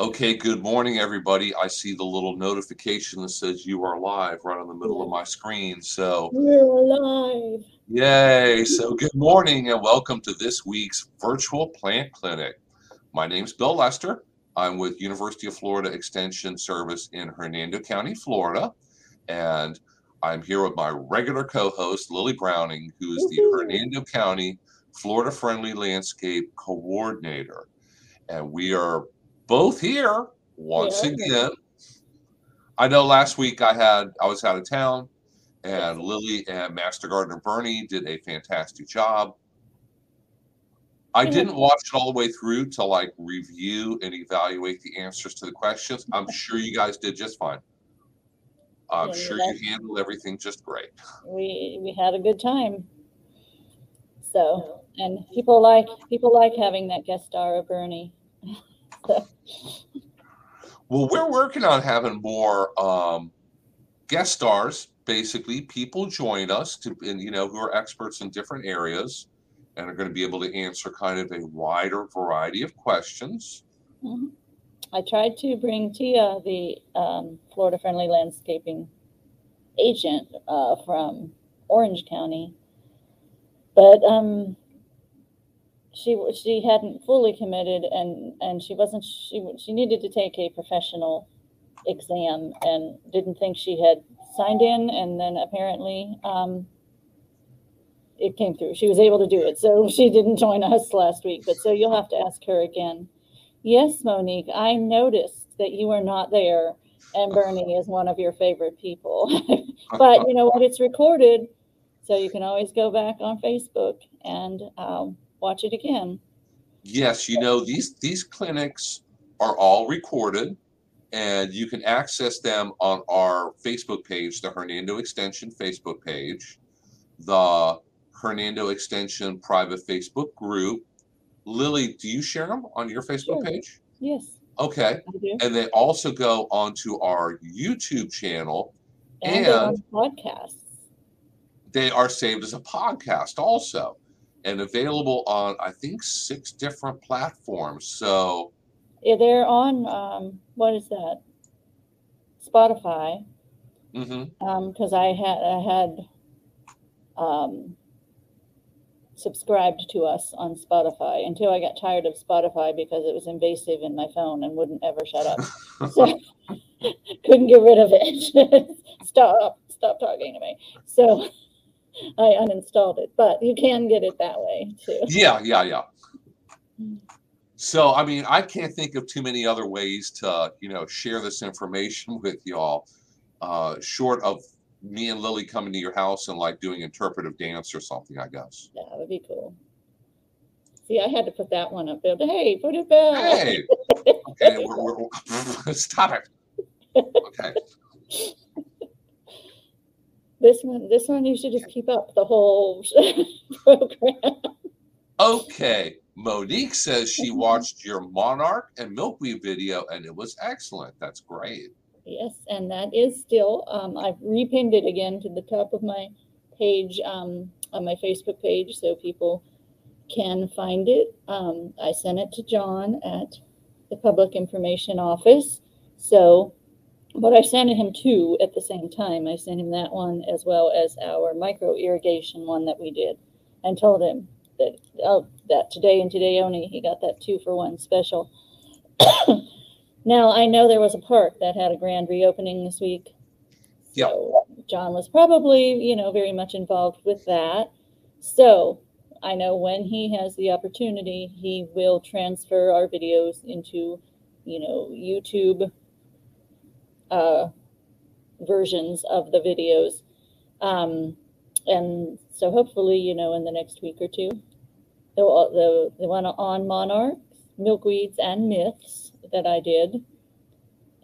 Okay, good morning, everybody. I see the little notification that says you are live right on the middle of my screen. So, We're alive. yay. So, good morning and welcome to this week's virtual plant clinic. My name's Bill Lester. I'm with University of Florida Extension Service in Hernando County, Florida. And I'm here with my regular co host, Lilly Browning, who is the. Hernando County Florida Friendly Landscape Coordinator. And we are both here once Yeah. again. I know last week I had I was out of town and Lilly and Master Gardener Bernie did a fantastic job. I didn't watch it all the way through to like review and evaluate the answers to the questions. I'm sure you guys did just fine. I'm Yeah, sure you handled everything just great. We we had a good time. So and people like people like having that guest star of Bernie. Well, we're working on having more um, guest stars. Basically, people join us to, and you know, who are experts in different areas, and are going to be able to answer kind of a wider variety of questions. mhm. I tried to bring Tia, the um, Florida Friendly Landscaping agent uh, from Orange County, but um, she she hadn't fully committed, and and she wasn't she she needed to take a professional exam, and didn't think she had signed in, and then apparently um, it came through. She was able to do it, so she didn't join us last week. But so you'll have to ask her again. Yes, Monique, I noticed that you were not there, and Bernie is one of your favorite people. but you know what? It's recorded, so you can always go back on Facebook and um, watch it again. Yes, you know these these clinics are all recorded, and you can access them on our Facebook page, the Hernando Extension Facebook page, the Hernando Extension private Facebook group. Lilly, do you share them on your Facebook Sure. page? Yes, Okay, and they also go onto our YouTube channel. And, And- podcasts. They are saved as a podcast also, and available on I think six different platforms. So. Yeah, they're on um, what is that? Spotify. because I had I had um, subscribed to us on Spotify until I got tired of Spotify because it was invasive in my phone and wouldn't ever shut up. So couldn't get rid of it. stop, stop talking to me. So I uninstalled it, but you can get it that way too. Yeah, yeah, yeah. So, I mean, I can't think of too many other ways to, you know, share this information with y'all, uh, short of me and Lilly coming to your house and like doing interpretive dance or something, I guess. Yeah, That would be cool. See, I had to put that one up there. But Hey, put it back. Hey, okay, we're, we're- stop it. Okay, This one, this one, you should just keep up the whole program. okay. Monique says she watched your Monarch and Milkweed video and it was excellent. That's great. Yes, and that is still, um, I've repinned it again to the top of my page, um, on my Facebook page, so people can find it. Um, I sent it to John at the Public Information Office. So, but I sent him two at the same time. I sent him that one as well as our micro irrigation one that we did and told him that, oh, that today and today only, he got that two for one special. Now, I know there was a park that had a grand reopening this week. Yep. So John was probably, you know, very much involved with that. So I know when he has the opportunity, he will transfer our videos into, you know, YouTube uh, versions of the videos. Um, and so hopefully, you know, in the next week or two, the, the, the one on monarchs, milkweeds, and myths that I did,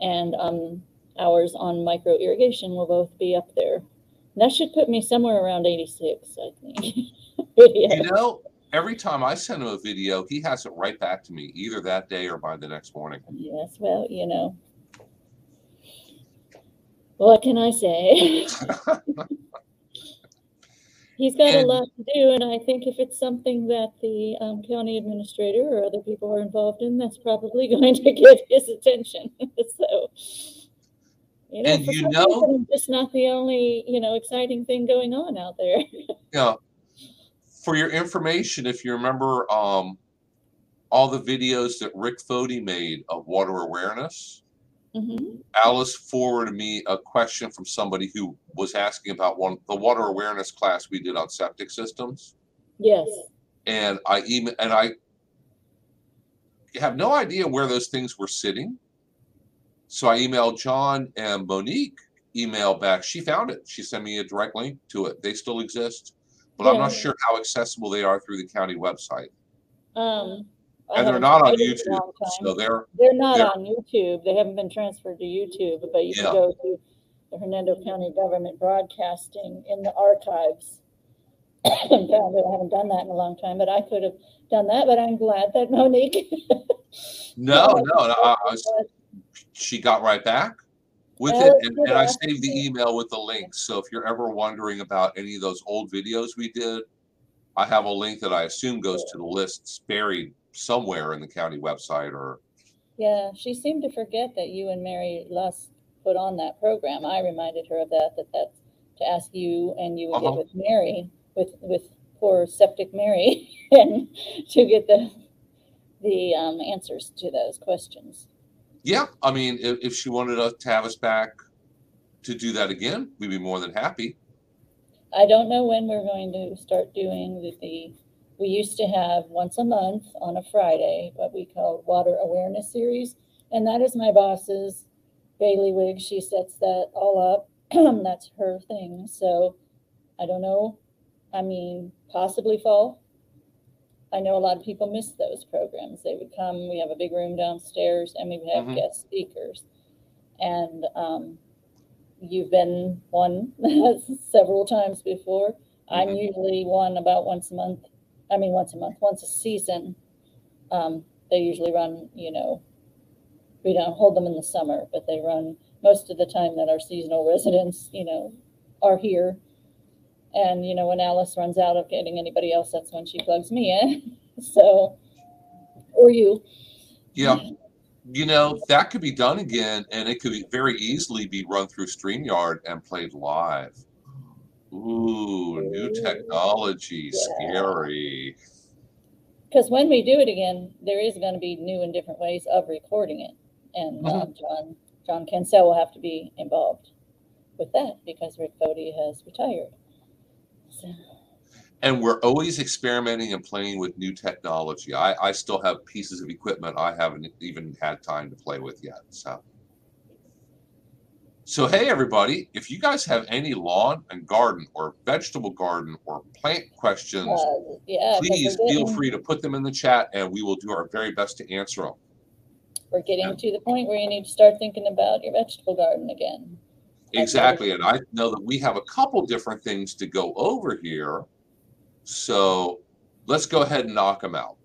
and um, ours on micro irrigation will both be up there. And that should put me somewhere around 86, I think. You know, every time I send him a video, he has it right back to me, either that day or by the next morning. Yes, well, you know. What can I say? He's got a lot to do, and I think if it's something that the um, county administrator or other people are involved in, that's probably going to get his attention. so, you know, And you know- reason, it's not the only you know exciting thing going on out there. Yeah. For your information, if you remember um, all the videos that Rick Fody made of water awareness, hmm Alice forwarded me a question from somebody who was asking about one the water awareness class we did on septic systems. Yes. And I email and I have no idea where those things were sitting. So I emailed John and Monique emailed back. She found it. She sent me a direct link to it. They still exist, but I'm not sure how accessible they are through the county website. Um, And they're haven't on tried it in a YouTube, so they're They're not they're- on YouTube. They haven't been transferred to YouTube, but you Yeah. can go to the Hernando County Government Broadcasting in the archives. and found it. I haven't done that in a long time, but I could have done that. But I'm glad that Monique. no, Yeah, no. I, I was, she got right back with oh, Well, it, and, and I saved the email with the links. So if you're ever wondering about any of those old videos we did, I have a link that I assume goes to the lists buried somewhere in the county website or Yeah, she seemed to forget that you and Mary Lusk put on that program. I reminded her of that, that that's to ask you and you would get Uh-huh. with Mary, with, with poor septic Mary, and to get the, the um, answers to those questions. yeah. I mean, if, if she wanted us to have us back to do that again, we'd be more than happy. I don't know when we're going to start doing the, the, we used to have once a month on a Friday, what we call water awareness series. And that is my boss's bailiwick. She sets that all up. That's her thing. So I don't know. I mean, possibly fall. I know a lot of people miss those programs. They would come, we have a big room downstairs and we would have Mhm. guest speakers. And um, you've been one several times before. I'm Mhm. usually one about once a month. I mean, once a month, once a season. Um, they usually run, you know, we don't hold them in the summer, but they run most of the time that our seasonal residents, you know, are here. And, you know, when Alice runs out of getting anybody else, that's when she plugs me in. so, or you. Yeah. You know, that could be done again, and it could very easily be run through StreamYard and played live. Ooh, new technology, Yeah. scary. Because when we do it again, there is going to be new and different ways of recording it. And um, John, John Cancel will have to be involved with that because Rick Cody has retired. So, And we're always experimenting and playing with new technology. I, I still have pieces of equipment I haven't even had time to play with yet. So, so hey everybody, if you guys have any lawn and garden or vegetable garden or plant questions, uh, yeah, please feel free to put them in the chat and we will do our very best to answer them. we're getting to the point where you need to start thinking about your vegetable garden again. That's Exactly. And I know that we have a couple different things to go over here. So let's go ahead and knock them out.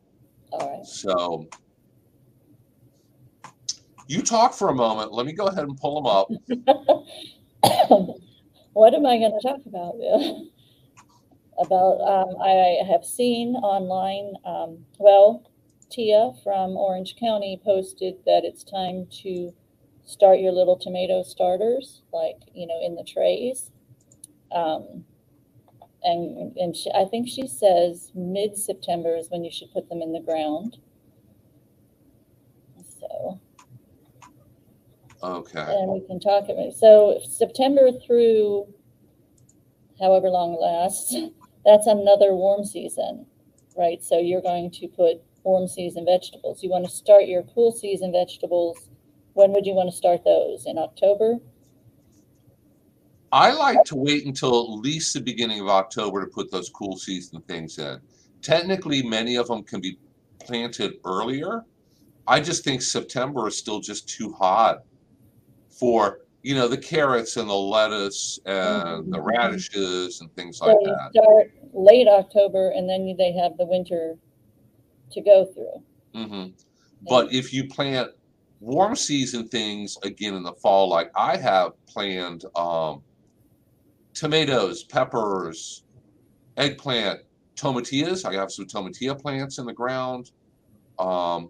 All So you talk for a moment. Let me go ahead and pull them up. what am I going to talk about? about um, I have seen online. Um, well, Tia from Orange County posted that it's time to start your little tomato starters, like you know, in the trays. Um, and and she, I think she says mid September is when you should put them in the ground. So Okay. and we can talk about it. So September through however long it lasts, that's another warm season, right? So you're going to put warm season vegetables. You want to start your cool season vegetables. When would you want to start those? In October? I like to wait until at least the beginning of October to put those cool season things in. Technically, many of them can be planted earlier. I just think September is still just too hot for you know the carrots and the lettuce and the Mhm. radishes and things So like that. start late October and then they have the winter to go through. hmm But if you plant warm season things again in the fall, like I have planned um, tomatoes, peppers, eggplant tomatillas. I have some tomatilla plants in the ground. Um,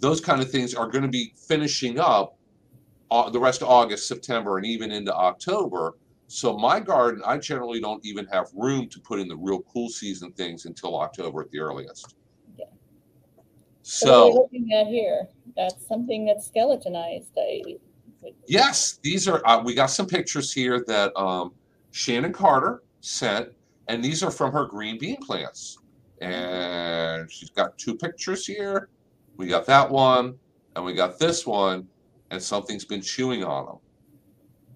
those kind of things are going to be finishing up uh, the rest of August, September, and even into October. So my garden, I generally don't even have room to put in the real cool season things until October at the earliest. Okay. So, what are we So looking at here, that's something that's skeletonized. I, yes, these are uh, we got some pictures here that um, Shannon Carter sent, and these are from her green bean plants. And she's got two pictures here. We got that one, and we got this one, and something's been chewing on them.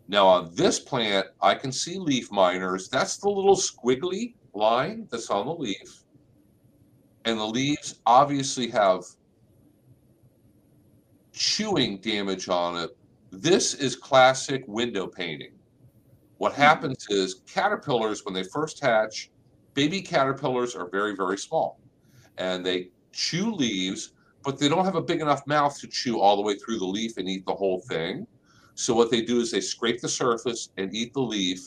Now on this plant, I can see leaf miners. That's the little squiggly line that's on the leaf. And the leaves obviously have chewing damage on it. This is classic window painting. What hmm. happens is caterpillars, when they first hatch, baby caterpillars are very, very small. And they chew leaves, but they don't have a big enough mouth to chew all the way through the leaf and eat the whole thing. So what they do is they scrape the surface and eat the leaf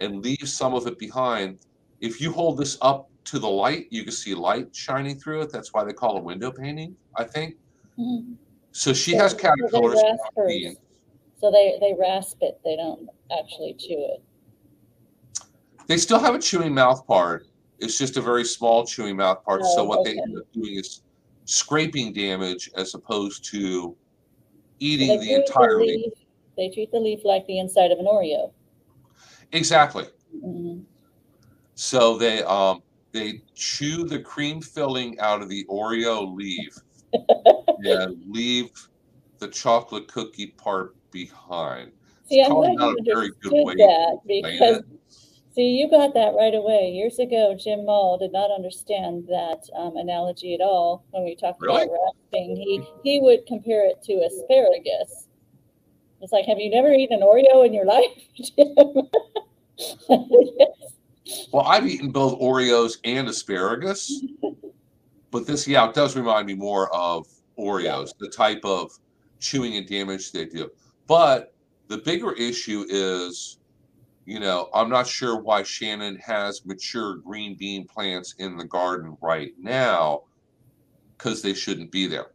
and leave some of it behind. If you hold this up to the light, you can see light shining through it. That's why they call it window painting, I think. Mhm. So she So- has so they're caterpillars. So they, they rasp it, they don't actually chew it. They still have a chewing mouth part. It's just a very small chewing mouth part. so Oh, what they end up doing is scraping damage as opposed to They eating the entire leaf. leaf- They treat the leaf like the inside of an Oreo. Exactly. Mhm. So they um they chew the cream filling out of the Oreo leaf and leave the chocolate cookie part behind. See, I'm glad not you a very good understood way that because. See, you got that right away. Years ago, Jim Mull did not understand that um, analogy at all when we talked Really? about rasping. He he would compare it to asparagus. It's like, have you never eaten an Oreo in your life, Jim? yes. Well, I've eaten both Oreos and asparagus, but this, yeah, it does remind me more of Oreos, the type of chewing and damage they do. But the bigger issue is, you know, I'm not sure why Shannon has mature green bean plants in the garden right now because they shouldn't be there.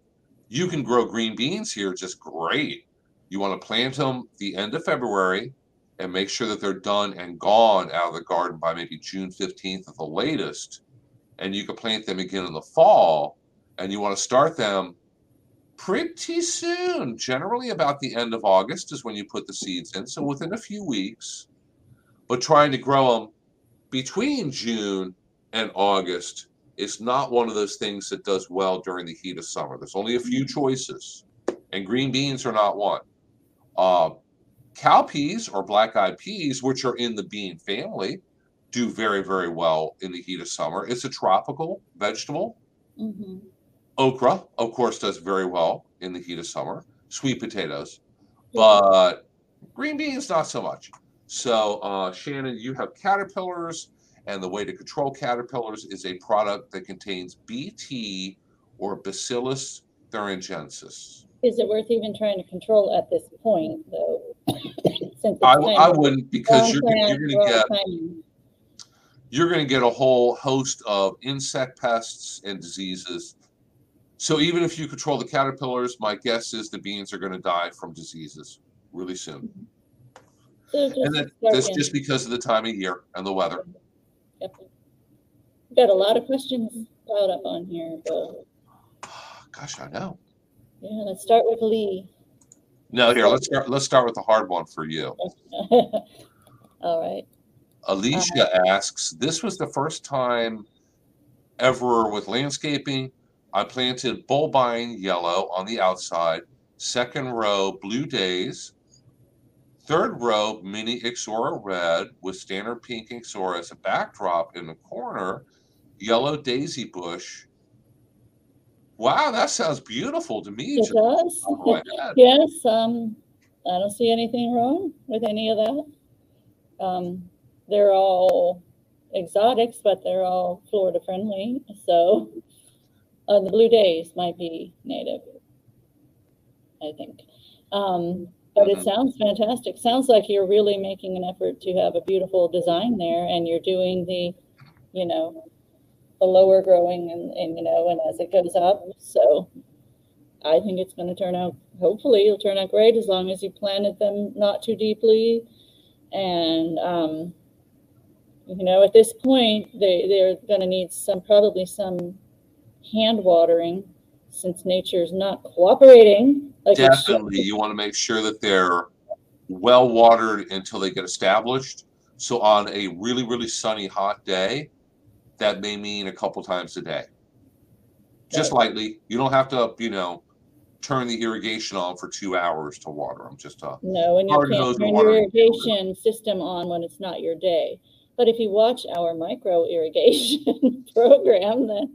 You can grow green beans here just great. You want to plant them the end of February and make sure that they're done and gone out of the garden by maybe June 15th at the latest. And you can plant them again in the fall. And you want to start them pretty soon. Generally, about the end of August is when you put the seeds in. So within a few weeks. But trying to grow them between June and August is not one of those things that does well during the heat of summer. There's only a few choices, and green beans are not one. Uh, cowpeas or black-eyed peas, which are in the bean family, do very, very well in the heat of summer. It's a tropical vegetable. Mhm. Okra, of course, does very well in the heat of summer. Sweet potatoes, but green beans not so much. So, uh, Shannon, you have caterpillars, and the way to control caterpillars is a product that contains BT or Bacillus thuringiensis. Is it worth even trying to control at this point, though? Since I, I wouldn't because you're, you're going to get timing. you're going to get a whole host of insect pests and diseases. So even if you control the caterpillars, my guess is the beans are going to die from diseases really soon. So just And that, that's just because of the time of year and the weather. Yep. We've Got a lot of questions piled up on here, but Gosh, I know. yeah, let's start with Lee. No, here let's start. Let's start with the hard one for you. All right. Alicia uh-huh. asks, "This was the first time ever with landscaping. I planted bulbine yellow on the outside. Second row, blue daze. Third row, mini Ixora red with standard pink Ixora as a backdrop in the corner. Yellow daisy bush. Wow, that sounds beautiful to me. It does. Yes, um, I don't see anything wrong with any of that. Um, they're all exotics, but they're all Florida friendly. So, uh, the blue daze might be native, I think. Um, but it Mhm. sounds fantastic. Sounds like you're really making an effort to have a beautiful design there, and you're doing the you know, the lower growing and, and you know, and as it goes up. So I think it's going to turn out, hopefully, it'll turn out great as long as you planted them not too deeply. And, um, you know, at this point, they, they're going to need some, probably some hand watering since nature is not cooperating. Like. Definitely, you want to make sure that they're well watered until they get established. So on a really, really sunny, hot day, that may mean a couple times a day. Just lightly. You don't have to, you know, turn the irrigation on for two hours to water them. Just to No, and you can't turn your irrigation system on when it's not your day. But if you watch our micro irrigation program that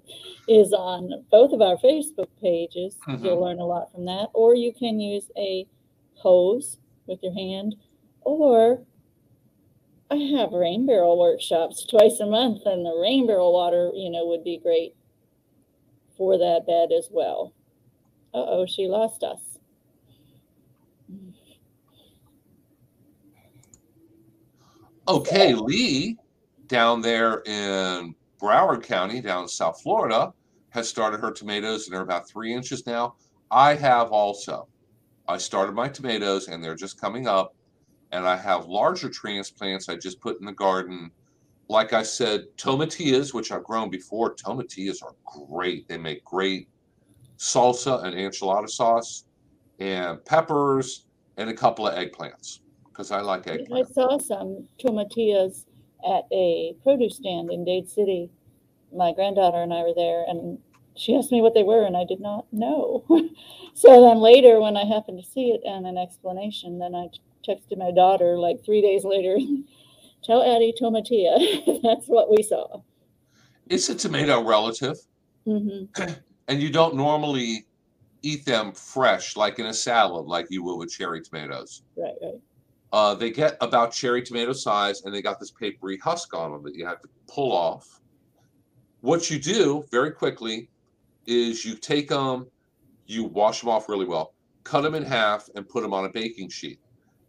is on both of our Facebook pages, you'll learn a lot from that. Or you can use a hose with your hand, or I have rain barrel workshops twice a month, and the rain barrel water, you know, would be great for that bed as well. Uh oh, she lost us. Okay, Lee, down there in Broward County, down in South Florida, has started her tomatoes and they're about three inches now. I have also. I started my tomatoes and they're just coming up. And I have larger transplants I just put in the garden. Like I said, tomatillas, which I've grown before, tomatillas are great. They make great salsa and enchilada sauce, and peppers, and a couple of eggplants because I like I saw some tomatillas at a produce stand in Dade City. My granddaughter and I were there, and she asked me what they were, and I did not know. so then later, when I happened to see it and an explanation, then I texted my daughter like three days later, tell Addie tomatilla. That's what we saw. It's a tomato relative. hmm and you don't normally eat them fresh like in a salad like you will with cherry tomatoes Right, right. Uh, they get about cherry tomato size and they got this papery husk on them that you have to pull off. What you do very quickly is you take them you wash them off really well cut them in half and put them on a baking sheet.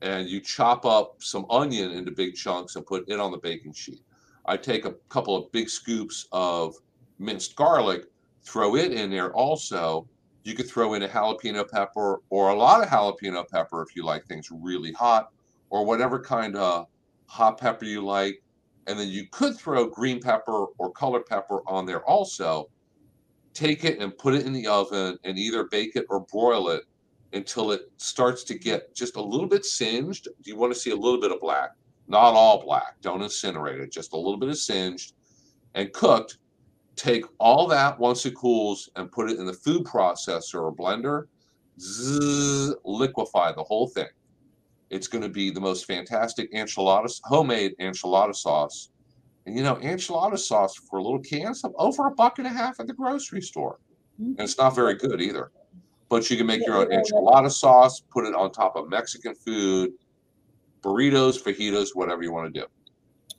And you chop up some onion into big chunks and put it on the baking sheet. I take a couple of big scoops of minced garlic throw it in there also. You could throw in a jalapeno pepper or a lot of jalapeno pepper if you like things really hot, or whatever kind of hot pepper you like. And then you could throw green pepper or color pepper on there also. Take it and put it in the oven and either bake it or broil it until it starts to get just a little bit singed. Do You want to see a little bit of black, not all black. Don't incinerate it, just a little bit of singed and cooked take all that once it cools and put it in the food processor or blender, zzz, liquefy the whole thing. It's going to be the most fantastic enchiladas, homemade enchilada sauce. And you know, enchilada sauce for a little can is over a buck and a half at the grocery store. And it's not very good either. But you can make your own enchilada sauce, put it on top of Mexican food, burritos, fajitas, whatever you want to do.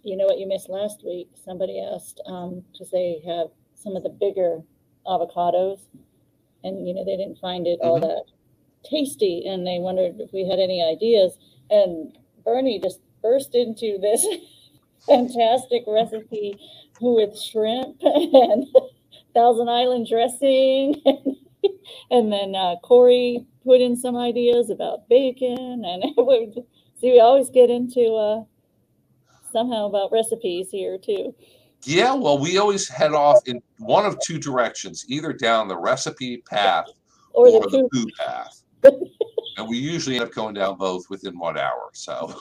You know what you missed last week? Somebody asked because they have some of the bigger avocados, and you know they didn't find it all Mhm. that tasty, and they wondered if we had any ideas. And Bernie just burst into this fantastic recipe with shrimp and Thousand Island dressing, and then uh, Corey put in some ideas about bacon, and it would, see we always get into. Uh, somehow about recipes here too. Yeah, well, we always head off in one of two directions, either down the recipe path Or or, the the path. And we usually end up going down both within one hour. So,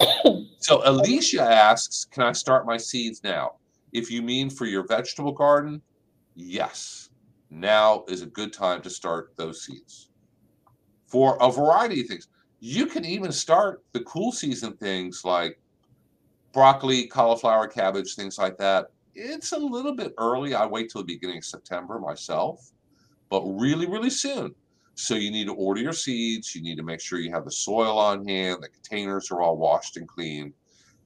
so Alicia asks, "Can I start my seeds now?" If you mean for your vegetable garden, yes. Now is a good time to start those seeds for a variety of things. You can even start the cool season things like broccoli, cauliflower, cabbage, things like that. It's a little bit early. I wait till the beginning of September myself, but really, really soon. So you need to order your seeds. You need to make sure you have the soil on hand, the containers are all washed and clean.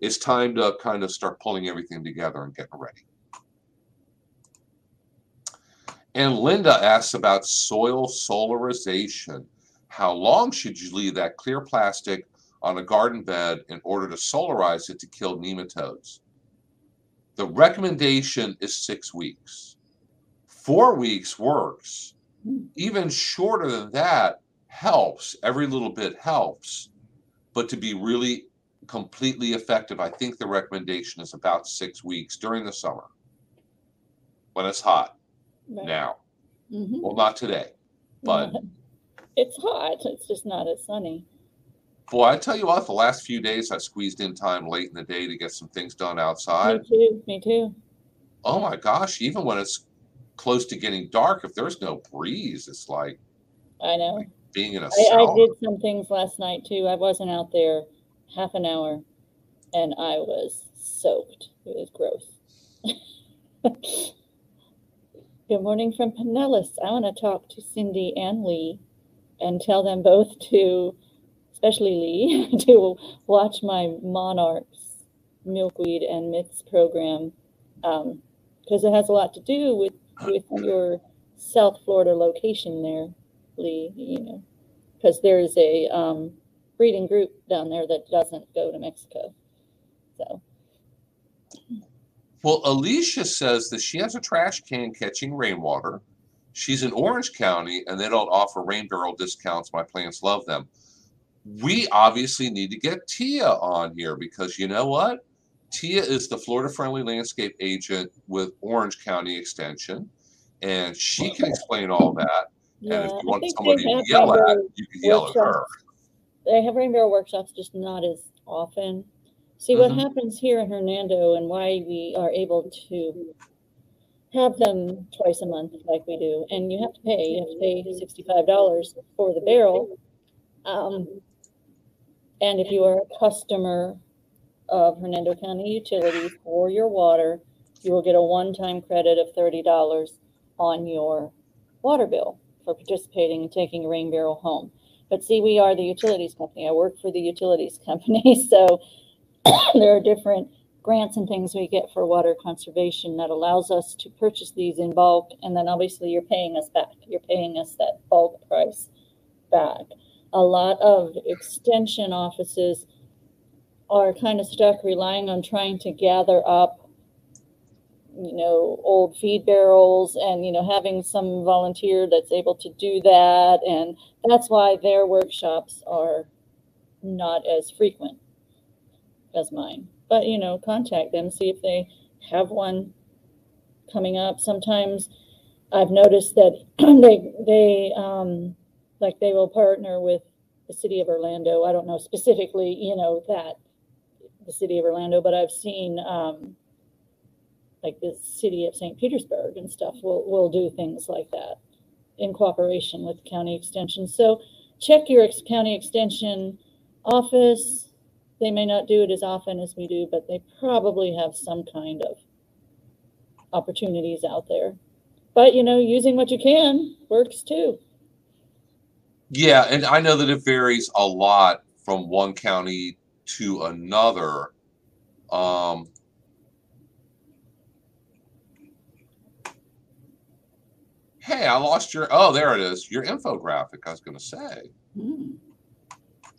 It's time to kind of start pulling everything together and getting ready. And Linda asks about soil solarization. How long should you leave that clear plastic on a garden bed in order to solarize it to kill nematodes? The recommendation is six weeks. Four weeks works. Even shorter than that helps. Every little bit helps. But to be really completely effective, I think the recommendation is about six weeks during the summer when it's hot Right. now. Mhm. Well, not today, but It's hot, it's just not as sunny. boy, I tell you what, the last few days I squeezed in time late in the day to get some things done outside. Me too, me too. Oh my gosh, even when it's close to getting dark, if there's no breeze, it's like I know. being in a I, I did some things last night too. I wasn't out there half an hour and I was soaked. It was gross. Good morning from Pinellas. I want to talk to Cindy and Lee and tell them both to, especially Lee, to watch my Monarchs milkweed and myths program um, because it has a lot to do with, with your South Florida location there, Lee, you know because there is a um, breeding group down there that doesn't go to Mexico. So, Well, Alicia says that she has a trash can catching rainwater. She's in Orange County and they don't offer rain barrel discounts. My plants love them. We obviously need to get Tia on here because you know what? Tia is the Florida Friendly Landscape Agent with Orange County Extension, and she can explain all that. yeah, and if you want think somebody to have yell at, you can yell at her. workshops. they have rainbow workshops, just not as often. See what Mhm. happens here in Hernando and why we are able to have them twice a month like we do. And you have to pay, you have to pay $65 for the barrel. Um, and if you are a customer of Hernando County Utilities for your water, you will get a one-time credit of $30 on your water bill for participating and taking a rain barrel home. But see, we are the utilities company. I work for the utilities company, so there are different grants and things we get for water conservation that allows us to purchase these in bulk, and then obviously you're paying us back. You're paying us that bulk price back. A lot of extension offices are kind of stuck relying on trying to gather up you know old feed barrels and you know having some volunteer that's able to do that. And that's why their workshops are not as frequent as mine. But you know contact them see if they have one coming up. Sometimes i've noticed that they they um like they will partner with the city of orlando. I don't know specifically you know that the city of orlando but i've seen um like the city of st petersburg and stuff will will do things like that in cooperation with county extension so check your ex- county extension office they may not do it as often as we do, but they probably have some kind of opportunities out there. But you know, using what you can works too. Yeah, and I know that it varies a lot from one county to another. Um, hey, I lost your. Oh, there it is. Your infographic. I was going to say.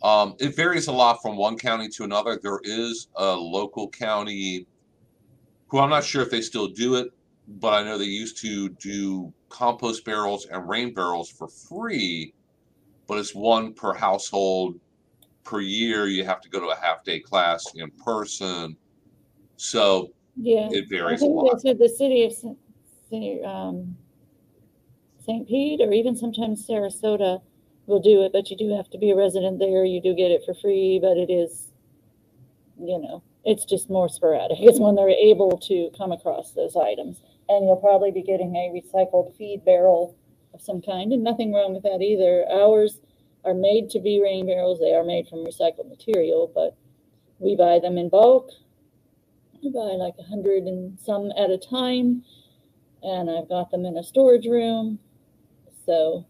Um, it varies a lot from one county to another. There is a local county who I'm not sure if they still do it, but I know they used to do compost barrels and rain barrels for free, but it's one per household per year. You have to go to a half day class in person. So Yeah. it I varies a think lot. they said the city of St. St. Um, St. Pete or even sometimes Sarasota will do it, but you do have to be a resident there. You do get it for free, but it is, you know, it's just more sporadic. It's when they're able to come across those items. And you'll probably be getting a recycled feed barrel of some kind, and nothing wrong with that either. Ours are made to be rain barrels. They are made from recycled material, but we buy them in bulk. I buy like a hundred and some at a time, and I've got them in a storage room. So,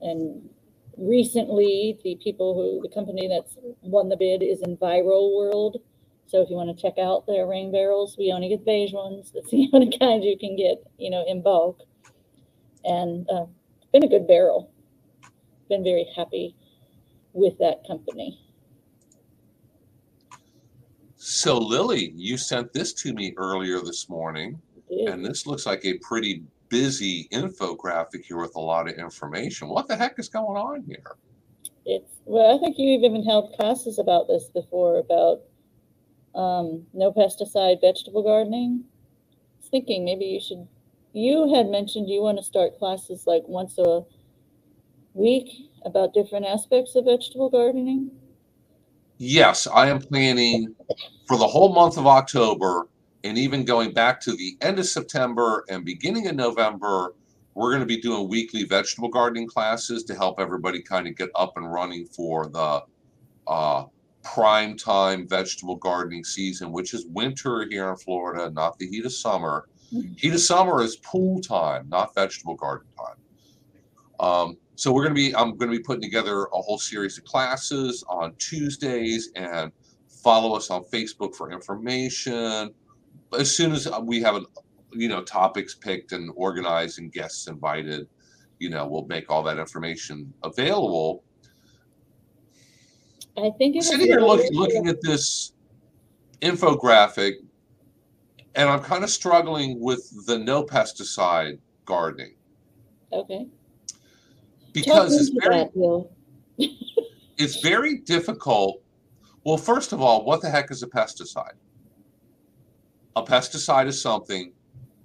and recently, the people who, the company that's won the bid is Enviro World. So if you want to check out their rain barrels, we only get beige ones. That's the only kind you can get, you know, in bulk. And uh, it's been a good barrel. Been very happy with that company. So, Lilly, you sent this to me earlier this morning, and this looks like a pretty busy infographic here with a lot of information. What the heck is going on here? It's, well, I think you've even held classes about this before, about um, no pesticide vegetable gardening. I was thinking maybe you should, you had mentioned you want to start classes like once a week about different aspects of vegetable gardening. Yes, I am planning for the whole month of October and even going back to the end of September and beginning of November. We're going to be doing weekly vegetable gardening classes to help everybody kind of get up and running for the uh, prime time vegetable gardening season, which is winter here in Florida, not the heat of summer. Mhm. Heat of summer is pool time, not vegetable garden time. Um, so we're going to be, I'm going to be putting together a whole series of classes on Tuesdays and follow us on Facebook for information. As soon as we have, a, you know, topics picked and organized and guests invited, you know, we'll make all that information available. I think it Sitting here look, looking at this infographic, and I'm kind of struggling with the no pesticide gardening Okay. Because it's very that, it's very difficult. Well, first of all, what the heck is a pesticide? A pesticide is something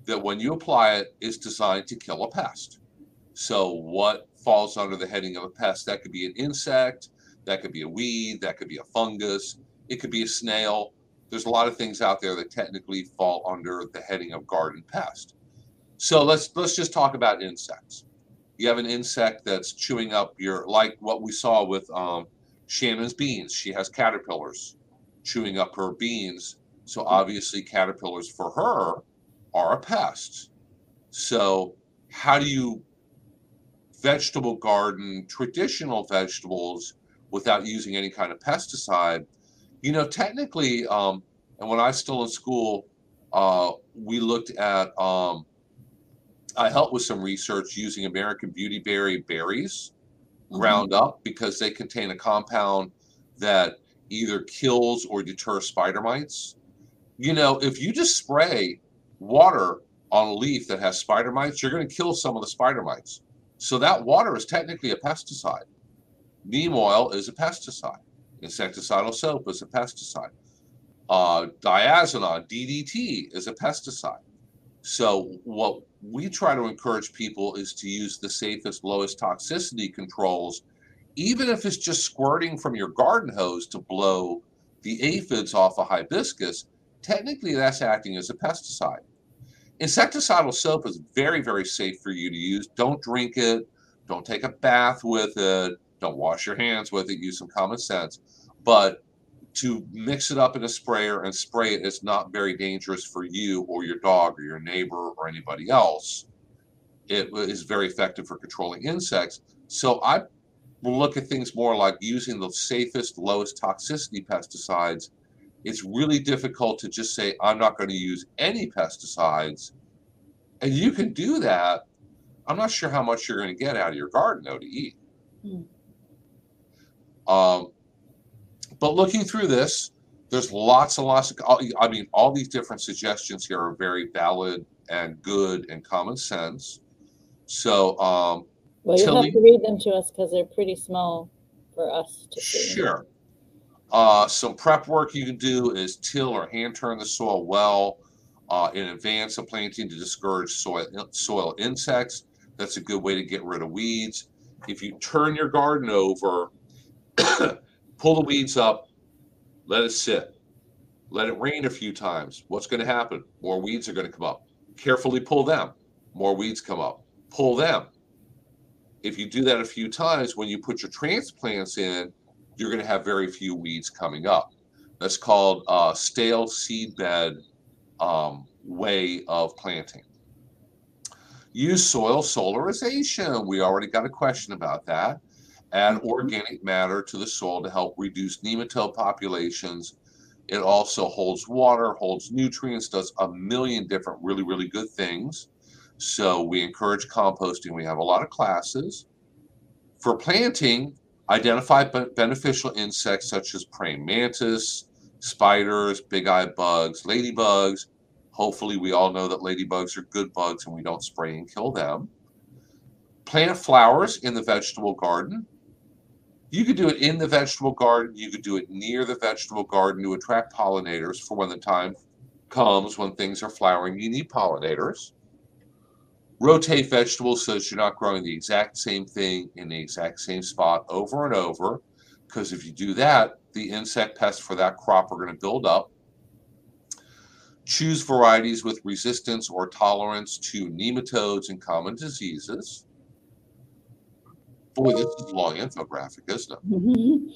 that when you apply it is designed to kill a pest. So what falls under the heading of a pest? That could be an insect, that could be a weed, that could be a fungus, it could be a snail. There's a lot of things out there that technically fall under the heading of garden pest. So let's let's just talk about insects you have an insect that's chewing up your like what we saw with um, Shannon's beans. She has caterpillars chewing up her beans. So obviously caterpillars for her are a pest. So how do you vegetable garden traditional vegetables without using any kind of pesticide? You know, technically, um, and when I was still in school, uh, we looked at um, I helped with some research using American Beauty Berry berries Mhm. ground up because they contain a compound that either kills or deters spider mites. You know, if you just spray water on a leaf that has spider mites, you're going to kill some of the spider mites. So that water is technically a pesticide. Neem oil is a pesticide. Insecticidal soap is a pesticide. Uh, diazinon, DDT, is a pesticide. So what we try to encourage people is to use the safest, lowest toxicity controls, even if it's just squirting from your garden hose to blow the aphids off a hibiscus. Technically, that's acting as a pesticide. Insecticidal soap is very, very safe for you to use. Don't drink it. Don't take a bath with it. Don't wash your hands with it. Use some common sense. But to mix it up in a sprayer and spray it is not very dangerous for you or your dog or your neighbor or anybody else. It is very effective for controlling insects. So I look at things more like using the safest, lowest toxicity pesticides. It's really difficult to just say, I'm not going to use any pesticides. And you can do that. I'm not sure how much you're going to get out of your garden, though, to eat. Hmm. Um, but looking through this, there's lots and lots of, I mean, all these different suggestions here are very valid and good and common sense. So, um, Well, you'll have to read them to us because they're pretty small for us to see. Sure. Uh, some prep work you can do is till or hand turn the soil well uh, in advance of planting to discourage soil soil insects. That's a good way to get rid of weeds. If you turn your garden over, pull the weeds up, let it sit, let it rain a few times. What's going to happen? More weeds are going to come up. Carefully pull them. More weeds come up. Pull them. If you do that a few times, when you put your transplants in, you're going to have very few weeds coming up. That's called uh, stale seedbed um, way of planting. Use soil solarization. We already got a question about that. Add organic matter to the soil to help reduce nematode populations. It also holds water, holds nutrients, does a million different really, really good things. So we encourage composting. We have a lot of classes. For planting, identify beneficial insects such as praying mantis, spiders, big eye bugs, ladybugs. Hopefully, we all know that ladybugs are good bugs and we don't spray and kill them. Plant flowers in the vegetable garden. You could do it in the vegetable garden. You could do it near the vegetable garden to attract pollinators for when the time comes when things are flowering. You need pollinators. Rotate vegetables so that you're not growing the exact same thing in the exact same spot over and over. Because if you do that, the insect pests for that crop are going to build up. Choose varieties with resistance or tolerance to nematodes and common diseases. Boy, this is a long infographic, isn't it?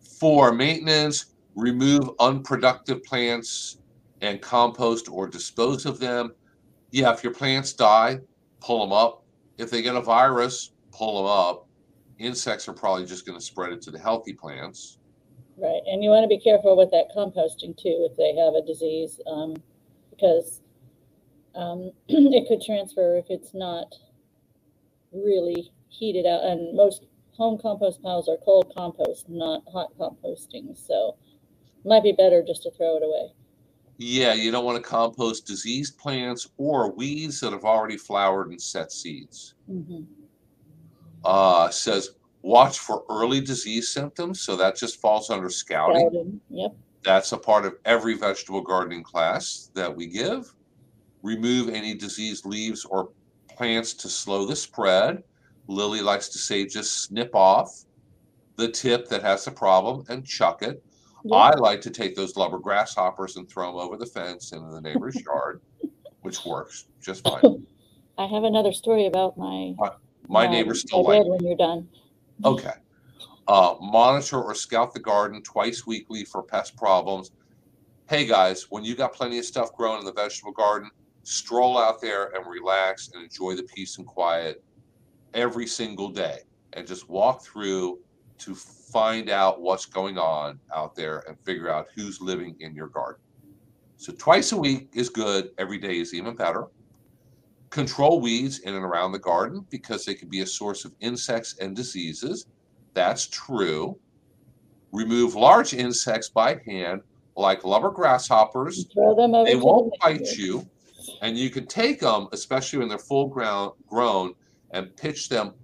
For maintenance, remove unproductive plants and compost or dispose of them. Yeah, if your plants die, pull them up. If they get a virus, pull them up. Insects are probably just going to spread it to the healthy plants. Right, and you want to be careful with that composting too if they have a disease, um, because um, it could transfer if it's not really heated out. And most home compost piles are cold compost, not hot composting. So might be better just to throw it away. Yeah, you don't want to compost diseased plants or weeds that have already flowered and set seeds. Mm-hmm. Uh, says watch for early disease symptoms. So that just falls under scouting. Garden, Yep. That's a part of every vegetable gardening class that we give. Remove any diseased leaves or plants to slow the spread. Lilly likes to say just snip off the tip that has the problem and chuck it. Yep. I like to take those lubber grasshoppers and throw them over the fence into the neighbor's yard, which works just fine. I have another story about my. My um, neighbors still like when you're done. Okay. Uh, monitor or scout the garden twice weekly for pest problems. Hey guys, when you got plenty of stuff growing in the vegetable garden, stroll out there and relax and enjoy the peace and quiet every single day and just walk through to find out what's going on out there and figure out who's living in your garden. So twice a week is good, every day is even better. Control weeds in and around the garden because they can be a source of insects and diseases. That's true. Remove large insects by hand, like lubber grasshoppers. They won't bite you, and you can take them, especially when they're full ground grown, and pitch them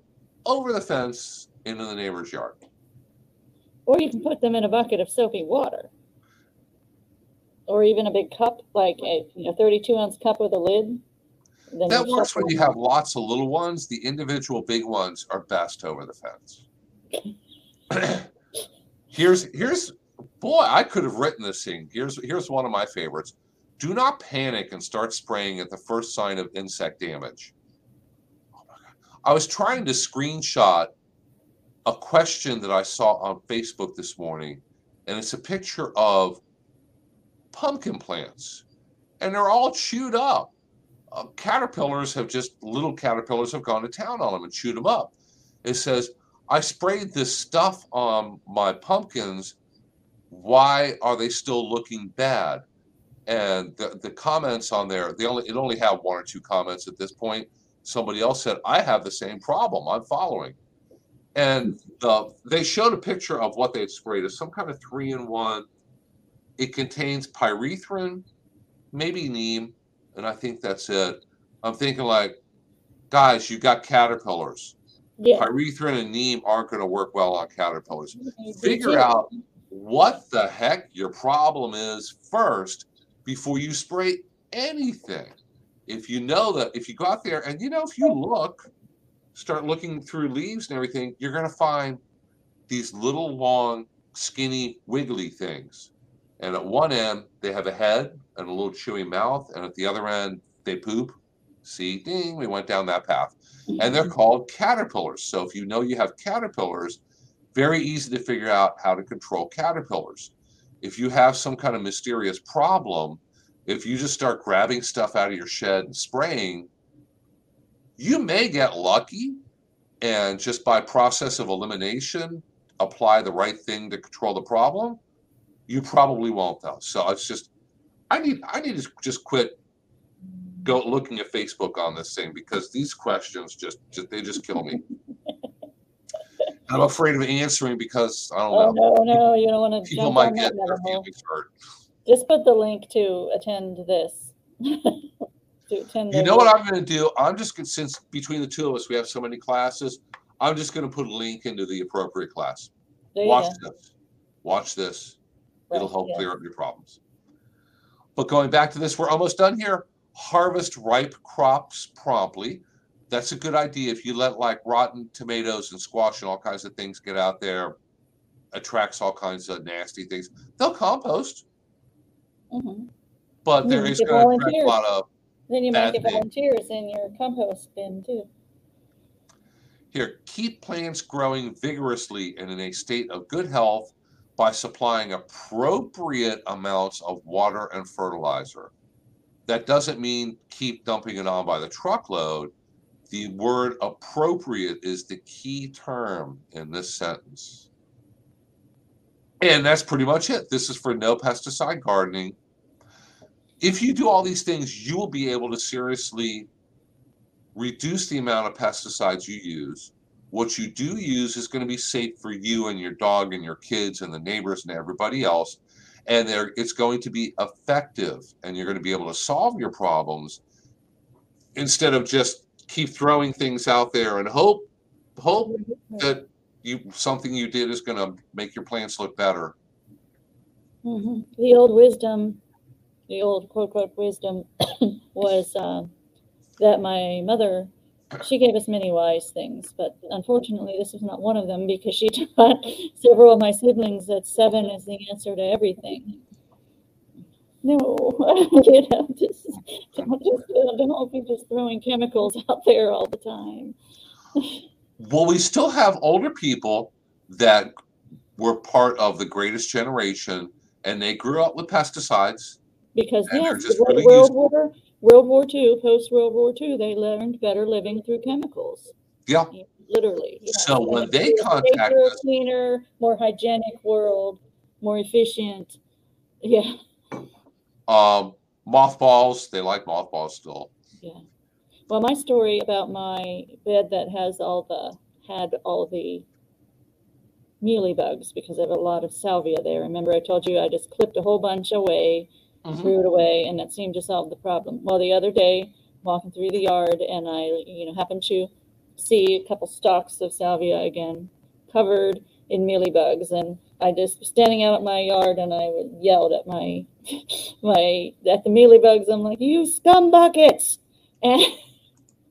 over the fence into the neighbor's yard. Or you can put them in a bucket of soapy water. Or even a big cup, like a you know, 32 ounce cup with a lid. Then That works when you have lots of little ones. The individual big ones are best over the fence. here's here's boy, I could have written this thing. Here's here's one of my favorites. Do not panic and start spraying at the first sign of insect damage. I was trying to screenshot a question that I saw on Facebook this morning, and it's a picture of pumpkin plants, and they're all chewed up uh, caterpillars have just little caterpillars have gone to town on them and chewed them up. It says, I sprayed this stuff on my pumpkins. Why are they still looking bad? And the, the comments on there, they only it only have one or two comments at this point. Somebody else said, I have the same problem. I'm following. And the, they showed a picture of what they had sprayed. It's some kind of three in one. It contains pyrethrin, maybe neem, and I think that's it. I'm thinking like, guys, you got caterpillars. Yeah. Pyrethrin and neem aren't going to work well on caterpillars. Mm-hmm. Figure too. out what the heck your problem is first before you spray anything. If you know that, if you go out there and you know, if you look, start looking through leaves and everything, you're going to find these little long, skinny, wiggly things. And at one end, they have a head and a little chewy mouth, and at the other end, they poop. See, ding, we went down that path. And they're called caterpillars. So if you know you have caterpillars, very easy to figure out how to control caterpillars. If you have some kind of mysterious problem, if you just start grabbing stuff out of your shed and spraying, you may get lucky and just by process of elimination apply the right thing to control the problem. You probably won't though. So it's just I need I need to just quit go looking at Facebook on this thing because these questions just, just they just kill me. I'm afraid of answering because I don't Oh, know. no, no, you don't want to People might get their feelings hurt. Just put the link to attend this. To attend You know what I'm going to do? I'm just gonna, since between the two of us we have so many classes, I'm just going to put a link into the appropriate class. There Watch this. Watch this. It'll help yeah. clear up your problems. But going back to this, we're almost done here. Harvest ripe crops promptly. That's a good idea. If you let like rotten tomatoes and squash and all kinds of things get out there, attracts all kinds of nasty things. They'll compost, Mhm. but there is going to attract a lot of Then you might get thing. volunteers in your compost bin too. Here, keep plants growing vigorously and in a state of good health by supplying appropriate amounts of water and fertilizer. That doesn't mean keep dumping it on by the truckload. The word appropriate is the key term in this sentence. And that's pretty much it. This is for no pesticide gardening. If you do all these things, you will be able to seriously reduce the amount of pesticides you use. What you do use is going to be safe for you and your dog and your kids and the neighbors and everybody else. And it's going to be effective, and you're going to be able to solve your problems instead of just keep throwing things out there and hope hope that you something you did is going to make your plants look better. Mhm. The old wisdom, the old quote quote wisdom was uh, that my mother, she gave us many wise things, but unfortunately, this is not one of them because she taught several of my siblings that seven is the answer to everything. No, you know, just don't just don't be just throwing chemicals out there all the time. Well, we still have older people that were part of the greatest generation and they grew up with pesticides. Because yes, really World War World War II, post World War II, they learned better living through chemicals. Yeah. you know, Literally. you So know, when they contact safer, us- cleaner, more hygienic world, more efficient. Yeah, Um, mothballs, they like mothballs still. yeah. Well, my story about my bed that has all the had all the mealy bugs because I have a lot of salvia there. Remember, I told you I just clipped a whole bunch away Mhm. threw it away, and that seemed to solve the problem. Well, the other day, walking through the yard, and I, you know, happened to see a couple stalks of salvia again, covered in mealybugs, and I just was standing out at my yard, and I yelled at my, my at the mealybugs. I'm like, "You scum buckets!" and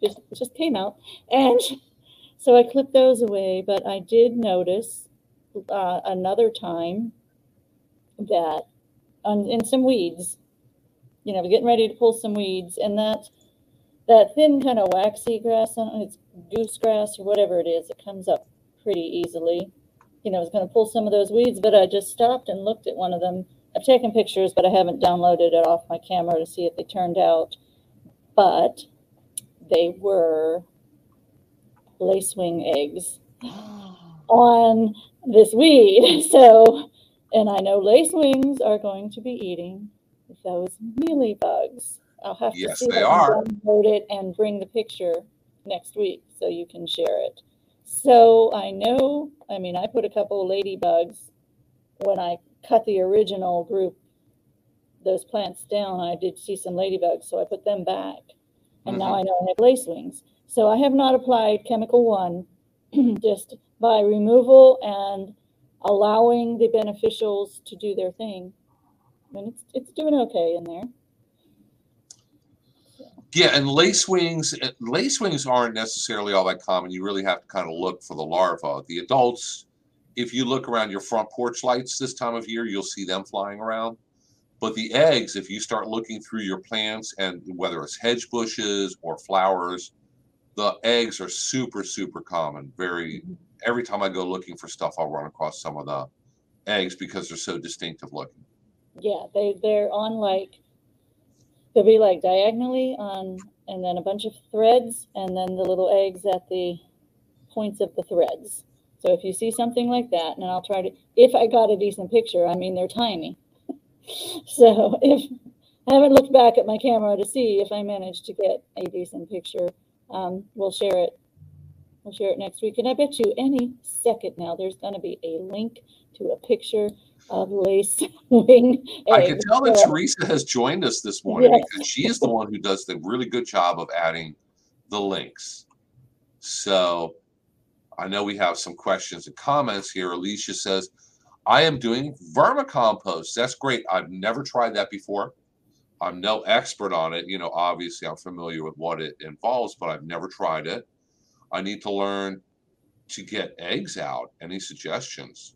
just just came out, and so I clipped those away. But I did notice uh, another time that on in some weeds. You know, getting ready to pull some weeds, and that that thin kind of waxy grass, on it's goose grass or whatever it is, it comes up pretty easily. You know, I was going to pull some of those weeds, but I just stopped and looked at one of them. I've taken pictures, but I haven't downloaded it off my camera to see if they turned out. But they were lacewing eggs on this weed. So, and I know lacewings are going to be eating those mealy bugs. I'll have to Yes, see they are. download it and bring the picture next week so you can share it. So I know, I mean, I put a couple of ladybugs when I cut the original group, those plants down. I did see some ladybugs, so I put them back. And now Mhm. I know I have lacewings. So I have not applied chemical one, just by removal and allowing the beneficials to do their thing. And it's, it's doing okay in there. Yeah, and lace wings, uh, lace wings aren't necessarily all that common. You really have to kind of look for the larva. The adults, if you look around your front porch lights this time of year, you'll see them flying around. But the eggs, if you start looking through your plants and whether it's hedge bushes or flowers, the eggs are super, super common. Very, mm-hmm. every time I go looking for stuff, I'll run across some of the eggs because they're so distinctive looking. Yeah, they, they're on like, they'll be like diagonally on, and then a bunch of threads, and then the little eggs at the points of the threads. So if you see something like that, and I'll try to, if I got a decent picture, I mean, they're tiny. So if, I haven't looked back at my camera to see if I managed to get a decent picture. Um, we'll share it We'll share it next week. And I bet you any second now, there's going to be a link to a picture of lace wing. I can tell that So, Teresa has joined us this morning Yes. because she is the one who does the really good job of adding the links. So I know we have some questions and comments here. Alicia says, I am doing vermicompost. That's great. I've never tried that before. I'm no expert on it. You know, obviously I'm familiar with what it involves, but I've never tried it. I need to learn to get eggs out. Any suggestions?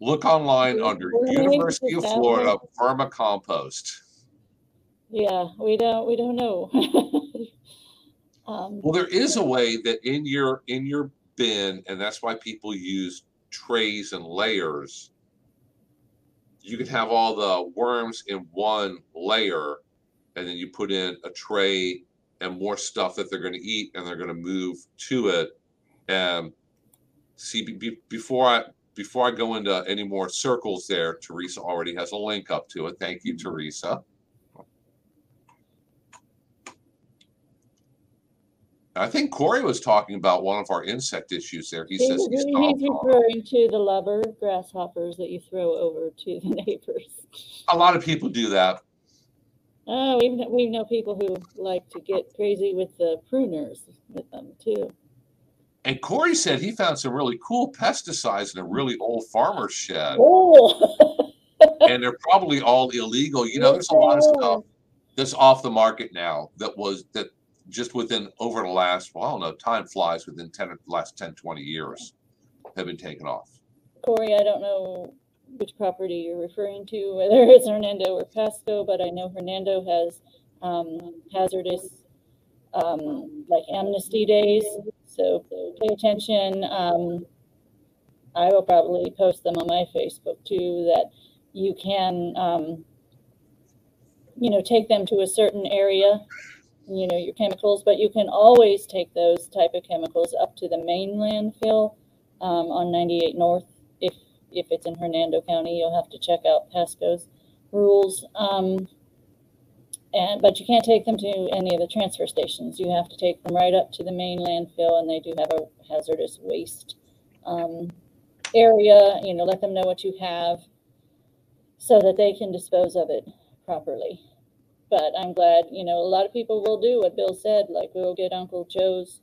Look online under University of figure this out Florida vermicompost. Yeah, we don't we don't know. um, Well, there is a way that in your in your bin, and that's why people use trays and layers. You can have all the worms in one layer, and then you put in a tray and more stuff that they're going to eat, and they're going to move to it. And see, be, be- before I before I go into any more circles, there, Teresa already has a link up to it. Thank you, Teresa. I think Corey was talking about one of our insect issues there. He he's, says he's he's referring to the lubber grasshoppers that you throw over to the neighbors. A lot of people do that. Oh, we know, we know people who like to get crazy with the pruners with them too. And Corey said he found some really cool pesticides in a really old farmer's shed. Oh, And they're probably all illegal. You know, there's a lot of stuff that's off the market now that was that just within over the last, well, I don't know, time flies within 10 or last 10, 20 years have been taken off. Corey, I don't know which property you're referring to, whether it's Hernando or Pasco, but I know Hernando has um, hazardous, um, like amnesty days. So pay attention. Um, I will probably post them on my Facebook too, that you can, um, you know, take them to a certain area, you know, your chemicals, but you can always take those type of chemicals up to the main landfill um, on 98 North. If if it's in Hernando County, you'll have to check out Pasco's rules. Um, and but you can't take them to any of the transfer stations. You have to take them right up to the main landfill, and they do have a hazardous waste um, area. You know, let them know what you have, so that they can dispose of it properly. But I'm glad, you know, a lot of people will do what Bill said, like we'll get Uncle Joe's,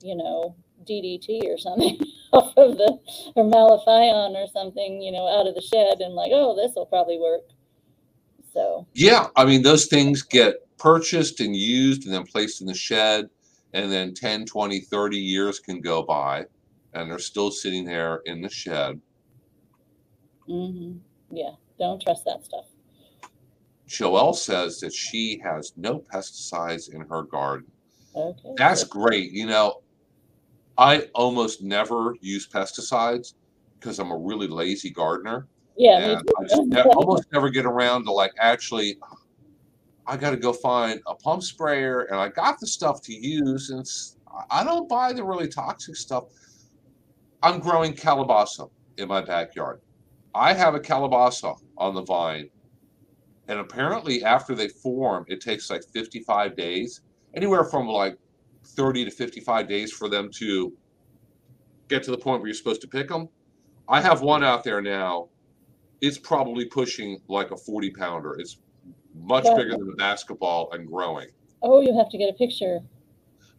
you know, DDT or something off of the or malathion or something, you know, out of the shed and like, oh, this will probably work. So Yeah, I mean, those things get purchased and used and then placed in the shed, and then 10, 20, 30 years can go by, and they're still sitting there in the shed. Mm-hmm. yeah, don't trust that stuff. Joelle says that she has no pesticides in her garden. Okay. That's great. You know, I almost never use pesticides because I'm a really lazy gardener. yeah, and I just ne- almost never get around to like actually I got to go find a pump sprayer and I got the stuff to use and it's, I don't buy the really toxic stuff. I'm growing calabasa in my backyard. I have a calabasa on the vine and apparently after they form it takes like 55 days anywhere from like 30 to 55 days for them to get to the point where you're supposed to pick them. I have one out there now it's probably pushing like a 40 pounder. It's much Wow. bigger than a basketball and growing. Oh, you have to get a picture.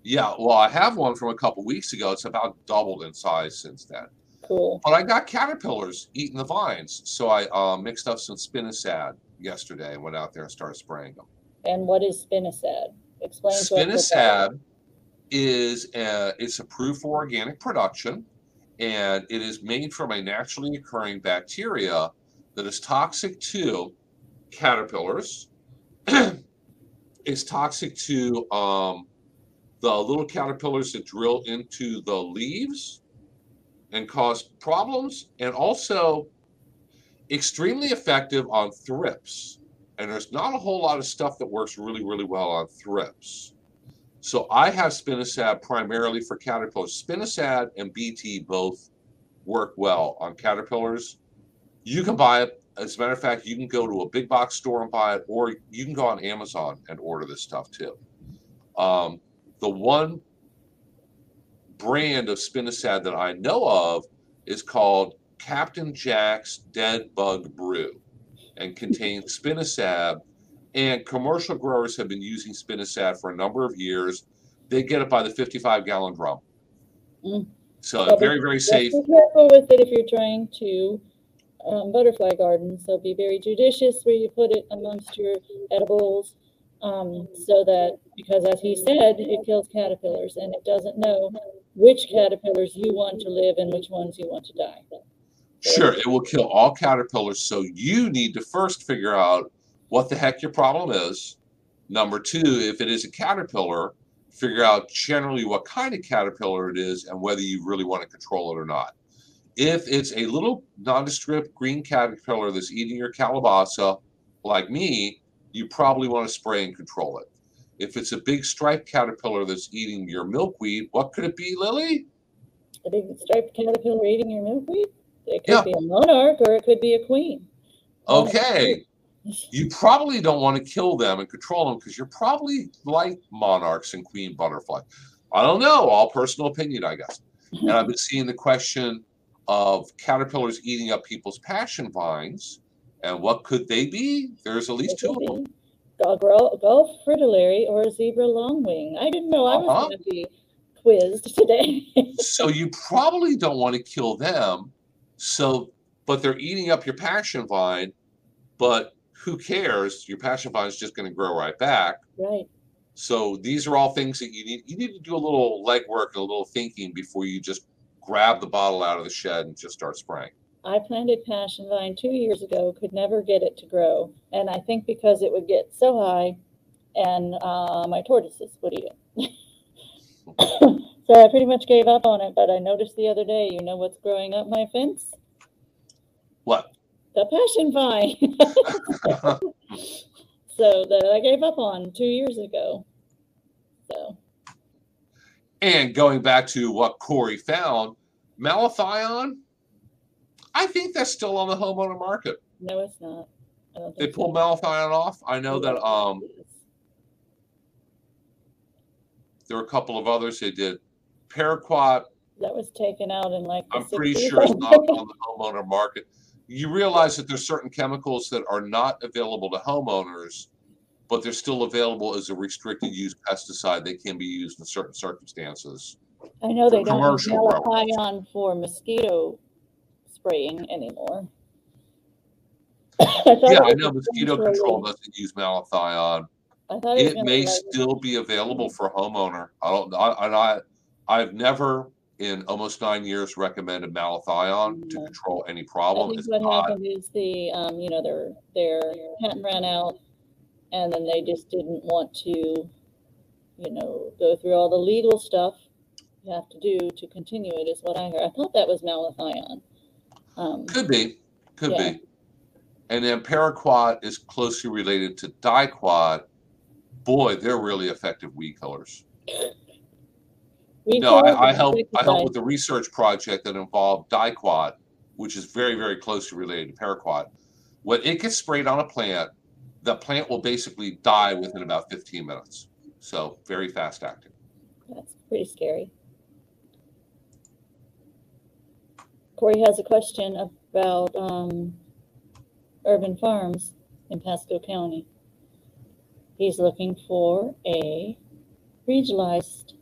Yeah, well, I have one from a couple weeks ago. It's about doubled in size since then. Cool. But I got caterpillars eating the vines, so I uh, mixed up some spinosad yesterday and went out there and started spraying them. And what is spinosad? Explain to us. what that Spinosad is a, it's approved for organic production, and it is made from a naturally occurring bacteria that is toxic to caterpillars. it's toxic to um, the little caterpillars that drill into the leaves and cause problems, and also extremely effective on thrips. And there's not a whole lot of stuff that works really, really well on thrips. So I have spinosad primarily for caterpillars. Spinosad and BT both work well on caterpillars. You can buy it. As a matter of fact, you can go to a big box store and buy it, or you can go on Amazon and order this stuff too. Um, the one brand of spinosad that I know of is called Captain Jack's Dead Bug Brew and contains spinosad. And commercial growers have been using spinosad for a number of years. They get it by the 55 gallon drum. Mm. So But very, very safe. Be careful with it if you're trying to um, butterfly garden. So be very judicious where you put it amongst your edibles. Um, so that, because as he said, it kills caterpillars and it doesn't know which caterpillars you want to live and which ones you want to die. Sure, it will kill all caterpillars. So you need to first figure out what the heck your problem is. Number two, if it is a caterpillar, figure out generally what kind of caterpillar it is and whether you really want to control it or not. If it's a little nondescript green caterpillar that's eating your calabasa, like me, you probably want to spray and control it. If it's a big striped caterpillar that's eating your milkweed, what could it be, Lilly? A big striped caterpillar eating your milkweed? It could Yeah. be a monarch or it could be a queen. Oh, Okay. You probably don't want to kill them and control them because you're probably like monarchs and queen butterfly. I don't know, all personal opinion, I guess. And I've been seeing the question of caterpillars eating up people's passion vines. And what could they be? There's at least two of them. be Gul- gul- Gulf fritillary or zebra longwing. I didn't know I was Uh-huh. going to be quizzed today. So you probably don't want to kill them. So, but they're eating up your passion vine. But who cares? Your passion vine is just going to grow right back. right. So these are all things that you need. You need to do a little legwork and a little thinking before you just grab the bottle out of the shed and just start spraying. I planted passion vine two years ago, could never get it to grow. And I think because it would get so high and uh, my tortoises would eat it. so I pretty much gave up on it. But I noticed the other day, you know what's growing up my fence? What? The passion vine. so that I gave up on two years ago. So and going back to what Corey found, malathion. I think that's still on the homeowner market. no, it's not. They pulled so. malathion off. I know that um, there were a couple of others they did. Paraquat, that was taken out in like I'm pretty sure it's not on the homeowner market. You realize that there's certain chemicals that are not available to homeowners, but they're still available as a restricted use pesticide. They can be used in certain circumstances. I know they don't growers. malathion for mosquito spraying anymore. I Yeah, I know mosquito control doesn't use malathion. I thought it, It may still be available for a homeowner. I don't, I, I, I've never in almost nine years recommended malathion to control any I problem. think It's what not, happened is the, um, you know, their, their patent ran out and then they just didn't want to, you know, go through all the legal stuff you have to do to continue it is what I heard. I thought that was malathion. Um, could be, could Yeah. be. And then paraquat is closely related to diquat. Boy, they're really effective weed killers. No, I, I helped. I helped insecticides. with the research project that involved diquat, which is very, very closely related to paraquat. When it gets sprayed on a plant, the plant will basically die within about 15 minutes. So very fast acting. That's pretty scary. Corey has a question about um, urban farms in Pasco County. He's looking for a regionalized,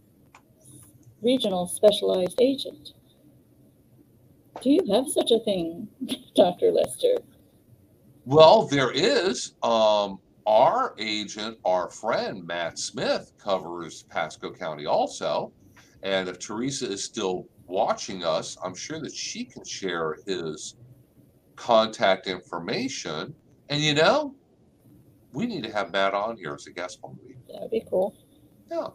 regional specialized agent. Do you have such a thing, Dr. Lester? Well, there is um, our agent, our friend Matt Smith covers Pasco County also. And if Teresa is still watching us, I'm sure that she can share his contact information. And you know, we need to have Matt on here as a guest one week. That would be cool. Yeah.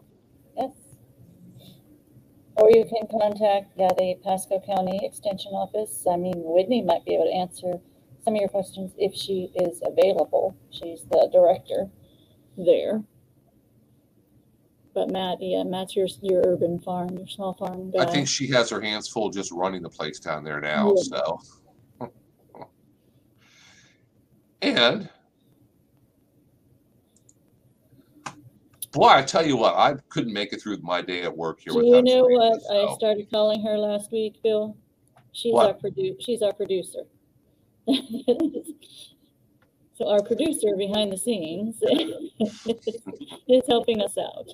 Or you can contact, yeah, the Pasco County Extension Office. I mean, Whitney might be able to answer some of your questions if she is available. She's the director there. But Matt, yeah, Matt's your, your urban farm, your small farm guy. I think she has her hands full just running the place down there now. Yeah. So, and Boy, I tell you what, I couldn't make it through my day at work here Do you know what I started calling her last week, Bill? She's What? our produ, she's our producer. So our producer behind the scenes is helping us out.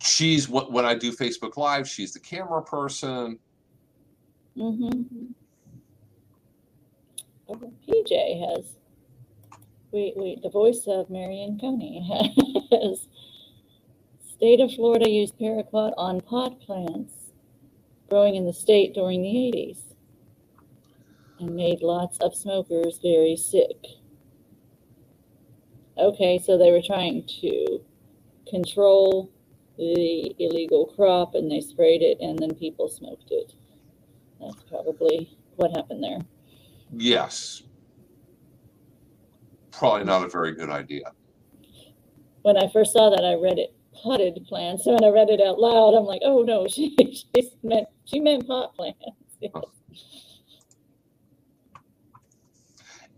She's what when I do Facebook Live, she's the camera person. hmm PJ has, we, we, the voice of Marion County has, state of Florida used paraquat on pot plants growing in the state during the eighties and made lots of smokers very sick. Okay, so they were trying to control the illegal crop and they sprayed it and then people smoked it. That's probably what happened there. Yes. Probably not a very good idea. When I first saw that, I read it potted plants. So when I read it out loud, I'm like, oh no, she, she meant she meant pot plants.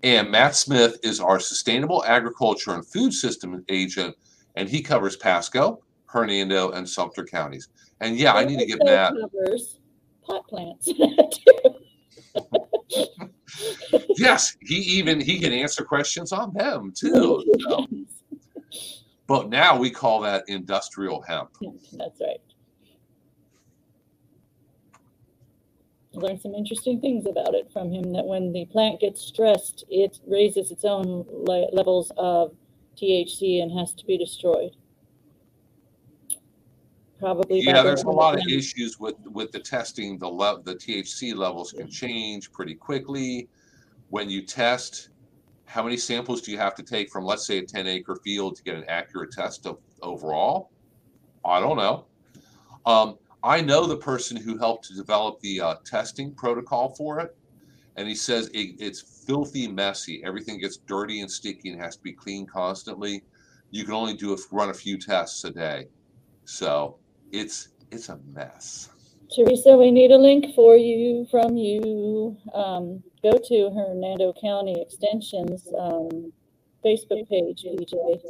And Matt Smith is our sustainable agriculture and food system agent, and he covers Pasco, Hernando, and Sumter counties. And yeah, I need to get Matt. covers pot plants. Yes, he even he can answer questions on them too. so. But now we call that industrial hemp. That's right. Learned some interesting things about it from him. That when the plant gets stressed, it raises its own le- levels of THC and has to be destroyed. Probably. Yeah, there's a lot of issues with with the testing. The le- the THC levels can change pretty quickly. When you test, how many samples do you have to take from, let's say, a 10 acre field to get an accurate test of overall? I don't know. Um, I know the person who helped to develop the uh, testing protocol for it, and he says it, it's filthy messy. Everything gets dirty and sticky and has to be cleaned constantly. You can only do a, run a few tests a day, so it's it's a mess. Teresa, we need a link for you from you. Um, go to Hernando County Extension's um, Facebook page, EJ,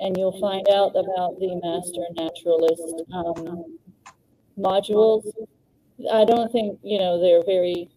and you'll find out about the Master Naturalist um, modules. I don't think, you know, they're very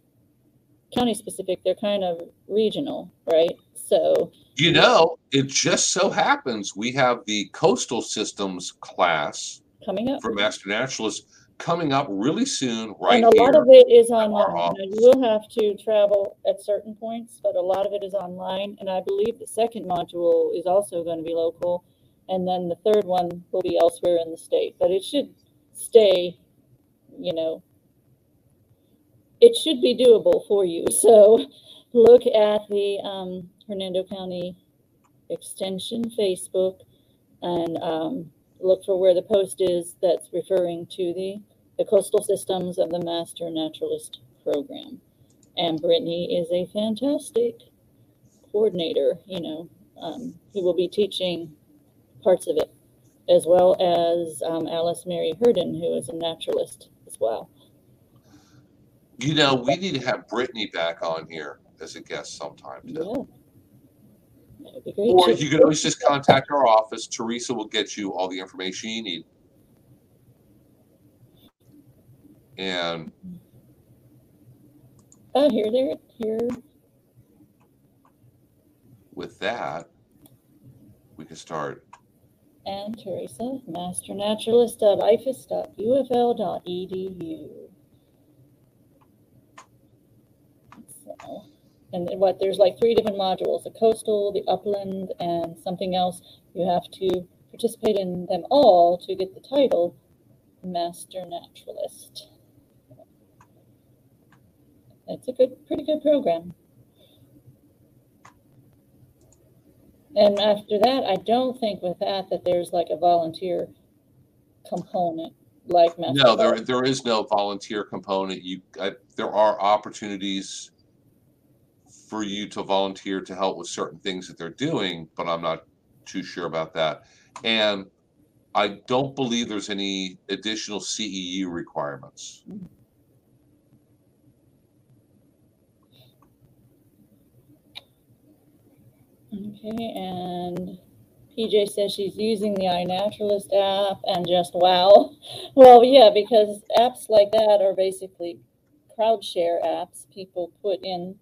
county specific, they're kind of regional, right? So, You know, it just so happens we have the coastal systems class coming up. for Master Naturalists coming up really soon, right And a lot of it is online. You will have to travel at certain points, but a lot of it is online. And I believe the second module is also going to be local. And then the third one will be elsewhere in the state, but it should stay, you know, it should be doable for you. So look at the um, Hernando County Extension Facebook and um, look for where the post is that's referring to the the coastal systems of the Master Naturalist Program. And Brittany is a fantastic coordinator, you know, um, who will be teaching parts of it, as well as um, Alice Mary Herden, who is a naturalist as well. You know, we need to have Brittany back on here as a guest sometime Yeah. too. That would be great. Or you can always just contact our office. Teresa will get you all the information you need. And Oh, here, there, here. with that, we can start. And Teresa, masternaturalist.ifas.ufl.edu. and what, there's like three different modules, the coastal, the upland, and something else. You have to participate in them all to get the title Master Naturalist. It's a good, pretty good program. And after that, I don't think with that, that there's like a volunteer component like Master. No, there there is no volunteer component. You I, there are opportunities for you to volunteer to help with certain things that they're doing, but I'm not too sure about that. And I don't believe there's any additional CEU requirements. Okay, and PJ says she's using the iNaturalist app and just wow. Well, yeah, because apps like that are basically crowd share apps. People put in,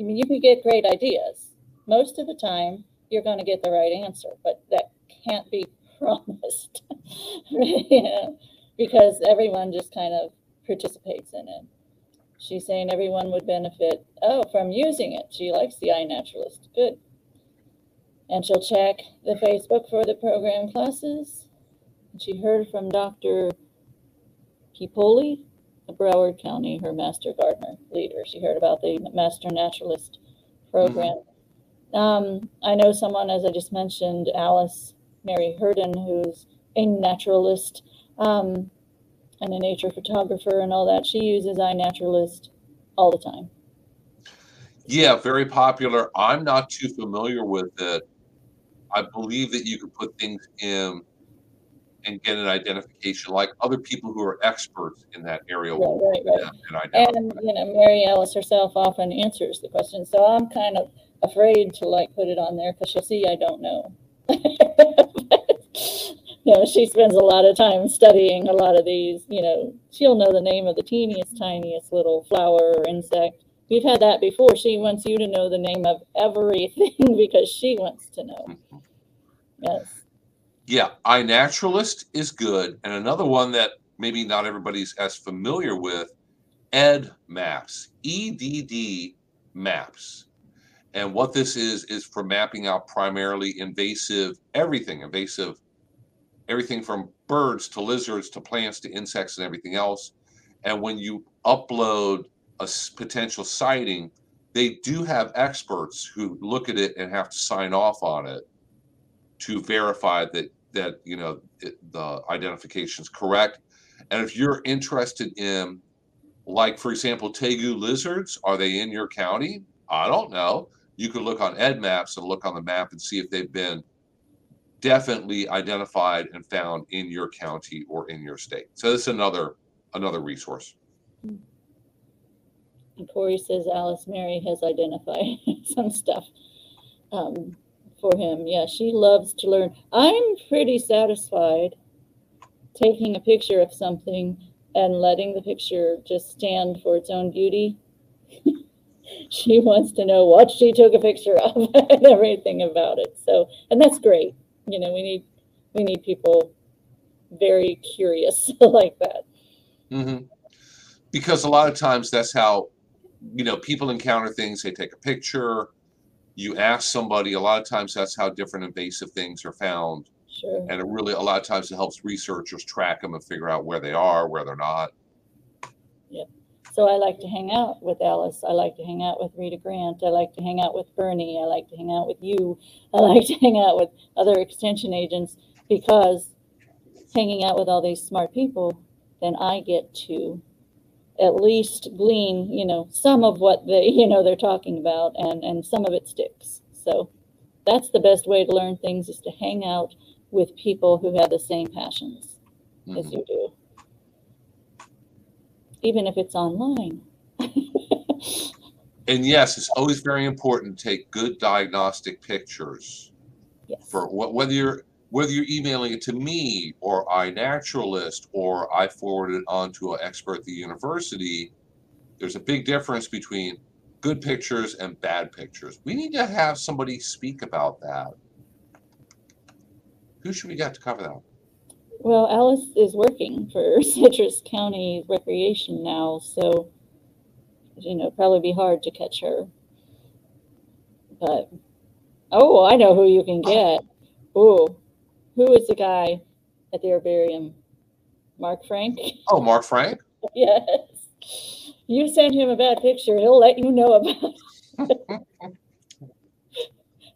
I mean, you can get great ideas. Most of the time, you're going to get the right answer, but that can't be promised. because everyone just kind of participates in it. She's saying everyone would benefit, oh, from using it. She likes the iNaturalist. Good. And she'll check the Facebook for the program classes. She heard from Dr. Pipoli, of Broward County, her master gardener leader. She heard about the Master Naturalist program. Um, I know someone, as I just mentioned, Alice Mary Hurden, who's a naturalist um, and a nature photographer and all that. She uses iNaturalist all the time. Yeah, very popular. I'm not too familiar with it. I believe that you can put things in and get an identification like other people who are experts in that area Right, will right, right. and. And, you know, Mary Alice herself often answers the question. So I'm kind of afraid to like put it on there because she'll see I don't know. you know, she spends a lot of time studying a lot of these. You know, she'll know the name of the teeniest, tiniest little flower or insect. We've had that before. She wants you to know the name of everything because she wants to know. Mhm. Yes. Yeah, iNaturalist is good. And another one that maybe not everybody's as familiar with, Ed Maps, EDD Maps. And what this is, is for mapping out primarily invasive everything, invasive everything from birds to lizards to plants to insects and everything else. And when you upload a potential sighting, they do have experts who look at it and have to sign off on it to verify that that you know it, the identification is correct. And if you're interested in, like for example, tegu lizards, are they in your county? I don't know. You could look on Ed Maps and look on the map and see if they've been definitely identified and found in your county or in your state. So this is another another resource. And Corey says Alice Mary has identified some stuff um, for him. Yeah, she loves to learn. I'm pretty satisfied taking a picture of something and letting the picture just stand for its own beauty. she wants to know what she took a picture of and everything about it. So, and that's great. You know, we need we need people very curious like that. hmm Because a lot of times that's how, you know, people encounter things. They take a picture. You ask somebody. A lot of times that's how different invasive things are found, Sure. and it really a lot of times it helps researchers track them and figure out where they are, where they're not. Yep. So I like to hang out with Alice. I like to hang out with Rita Grant. I like to hang out with Bernie. I like to hang out with you. I like to hang out with other extension agents because hanging out with all these smart people, then I get to at least glean, you know, some of what they, you know, they're talking about and, and some of it sticks. So that's the best way to learn things is to hang out with people who have the same passions as Mhm. you do. Even if it's online. And yes, it's always very important to take good diagnostic pictures Yes. for wh- whether you're whether you're emailing it to me or iNaturalist or I forward it on to an expert at the university. There's a big difference between good pictures and bad pictures. We need to have somebody speak about that. Who should we get to cover that? Well, Alice is working for Citrus County Recreation now, so you know, probably be hard to catch her. But oh, I know who you can get. Oh, who is the guy at the herbarium? Mark Frank? Oh, Mark Frank. yes. You send him a bad picture, he'll let you know about it.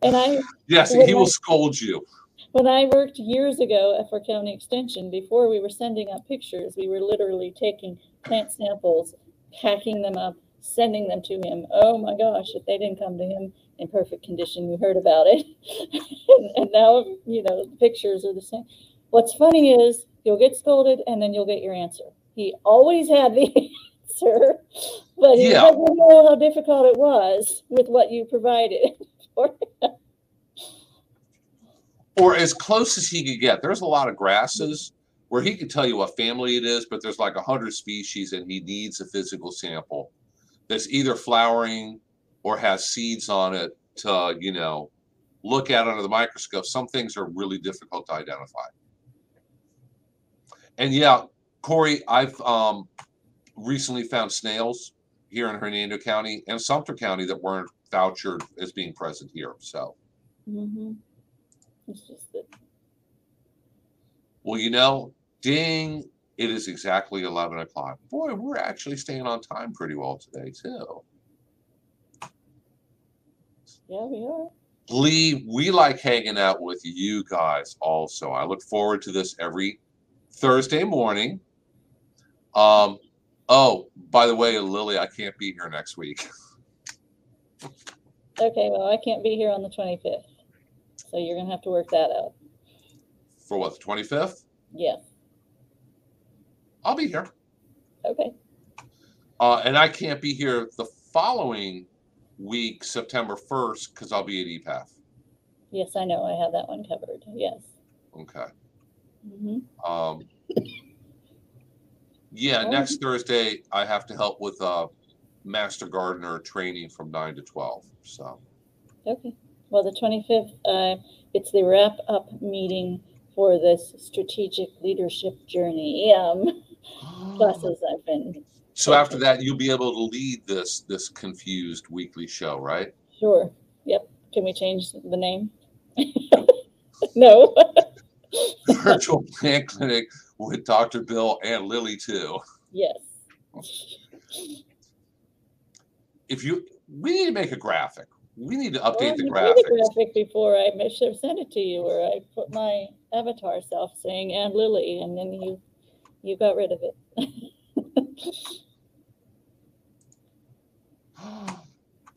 and I Yes, he will Mark- scold you. When I worked years ago at Fort County Extension, before we were sending up pictures, we were literally taking plant samples, packing them up, sending them to him. Oh my gosh, if they didn't come to him in perfect condition, you heard about it. and, and now, you know, the pictures are the same. What's funny is you'll get scolded and then you'll get your answer. He always had the answer, but he Yeah. doesn't know how difficult it was with what you provided. for him. or as close as he could get. There's a lot of grasses where he could tell you what family it is, but there's like a hundred species, and he needs a physical sample that's either flowering or has seeds on it to you know look at under the microscope. Some things are really difficult to identify. And yeah, Corey, I've um, recently found snails here in Hernando County and Sumter County that weren't vouchered as being present here. So, Mm-hmm. It's just well, you know, ding, it is exactly 11 o'clock. Boy, we're actually staying on time pretty well today, too. Yeah, we are. Lee, we like hanging out with you guys also. I look forward to this every Thursday morning. Um, oh, by the way, Lilly, I can't be here next week. Okay, well, I can't be here on the twenty-fifth, so you're gonna have to work that out. For what, the 25th? Yes, I'll be here. okay, Uh, and I can't be here the following week, September 1st, because I'll be at EPAF. yes, I know, I have that one covered, yes. Okay. hmm Um, yeah, next Thursday, I have to help with uh, Master Gardener training from 9 to 12. So, okay. Well, the twenty-fifth, uh, it's the wrap-up meeting for this strategic leadership journey, um, classes I've been, so after that, you'll be able to lead this this confused weekly show, right? sure, yep. Can we change the name? No, Virtual plant clinic with Dr. Bill and Lilly too. yes. If you, we need to make a graphic. We need to update Well, the graphics. a graphic before I should have sent it to you, where I put my avatar self saying "and Lilly," and then you you got rid of it.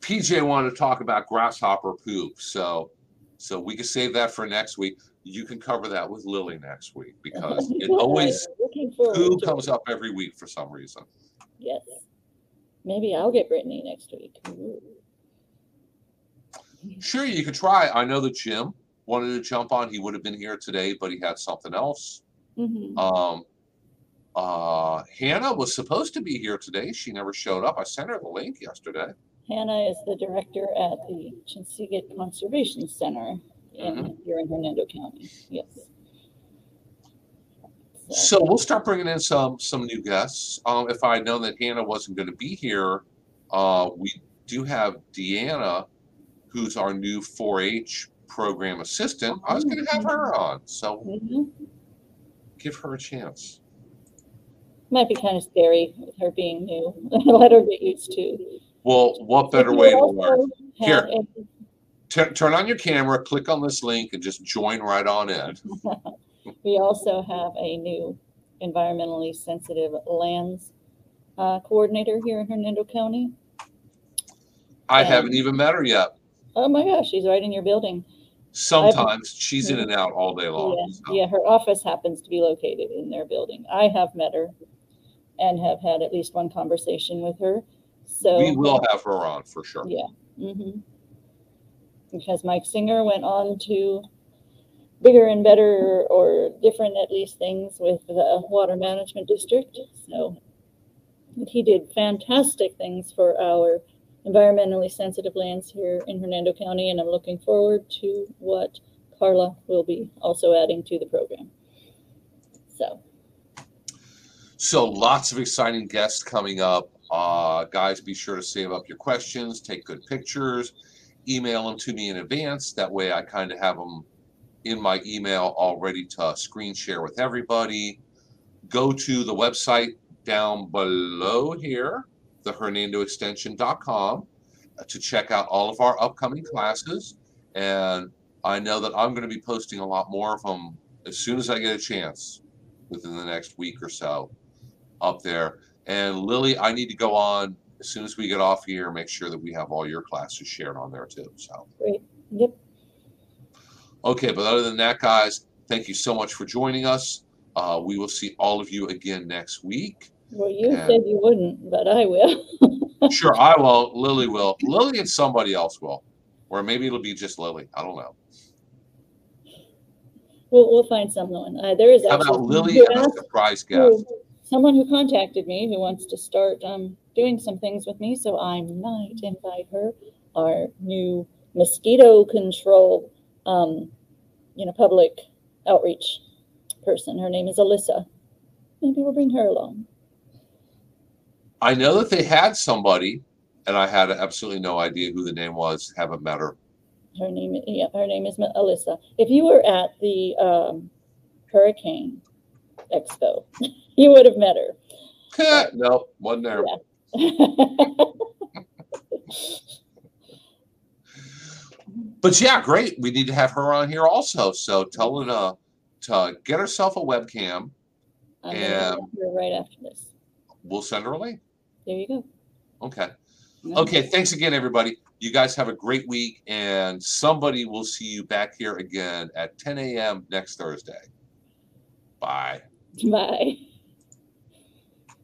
PJ wanted to talk about grasshopper poop, so so we can save that for next week. You can cover that with Lilly next week because it always I'm looking forward poo comes up every week for some reason. Yes, maybe I'll get Brittany next week. Ooh. Sure, you could try. I know that Jim wanted to jump on. He would have been here today, but he had something else. Mhm. Um, uh, Hannah was supposed to be here today. She never showed up. I sent her the link yesterday. Hannah is the director at the Chinsegut Conservation Center in Mm-hmm. here in Hernando County. Yes. So we'll start bringing in some some new guests. Um, if I had known that Hannah wasn't going to be here, uh, we do have Deanna, who's our new 4-H program assistant. I was going to have her on, so Mhm. give her a chance. Might be kind of scary with her being new. Let her get used to. Well, what better way to learn? Here. Turn turn on your camera, click on this link, and just join right on in. We also have a new environmentally sensitive lands uh, coordinator here in Hernando County. I Yeah. haven't even met her yet. Oh my gosh, she's right in your building. Sometimes she's in and out all day long. Yeah, so. yeah, her office happens to be located in their building. I have met her and have had at least one conversation with her. So We will have her on for sure. Yeah. hmm Because Mike Singer went on to bigger and better or different at least things with the water management district. So he did fantastic things for our environmentally sensitive lands here in Hernando County, and I'm looking forward to what Carla will be also adding to the program. So So lots of exciting guests coming up. Uh, guys, be sure to save up your questions, take good pictures, email them to me in advance. That way, I kind of have them in my email all ready to screen share with everybody. Go to the website down below here, the hernandoextension.com, uh, to check out all of our upcoming classes. And I know that I'm going to be posting a lot more of them as soon as I get a chance within the next week or so up there. And Lilly, I need to go on as soon as we get off here, make sure that we have all your classes shared on there too. So, great. Yep. okay, but other than that, guys, thank you so much for joining us. Uh, we will see all of you again next week. Well, you And- said you wouldn't, but I will. Sure, I won't. Lilly will. Lilly and somebody else will. Or maybe it'll be just Lilly. I don't know. We'll, we'll find someone. Uh, there is How about Lilly and a surprise guest? Someone who contacted me who wants to start um, doing some things with me, so I might invite her. Our new mosquito control, um, you know, public outreach person. Her name is Alyssa. Maybe we'll bring her along. I know that they had somebody, and I had absolutely no idea who the name was. Haven't met her. Her name, yeah, her name is Alyssa. If you were at the um, Hurricane Expo, you would have met her. no, wasn't there. But yeah, great. We need to have her on here also. So tell her to, to get herself a webcam. I'm Yeah. her right after this. We'll send her a link. There you go. Okay. Okay. Thanks again, everybody. You guys have a great week, and somebody will see you back here again at 10 a.m. next Thursday. Bye. Bye.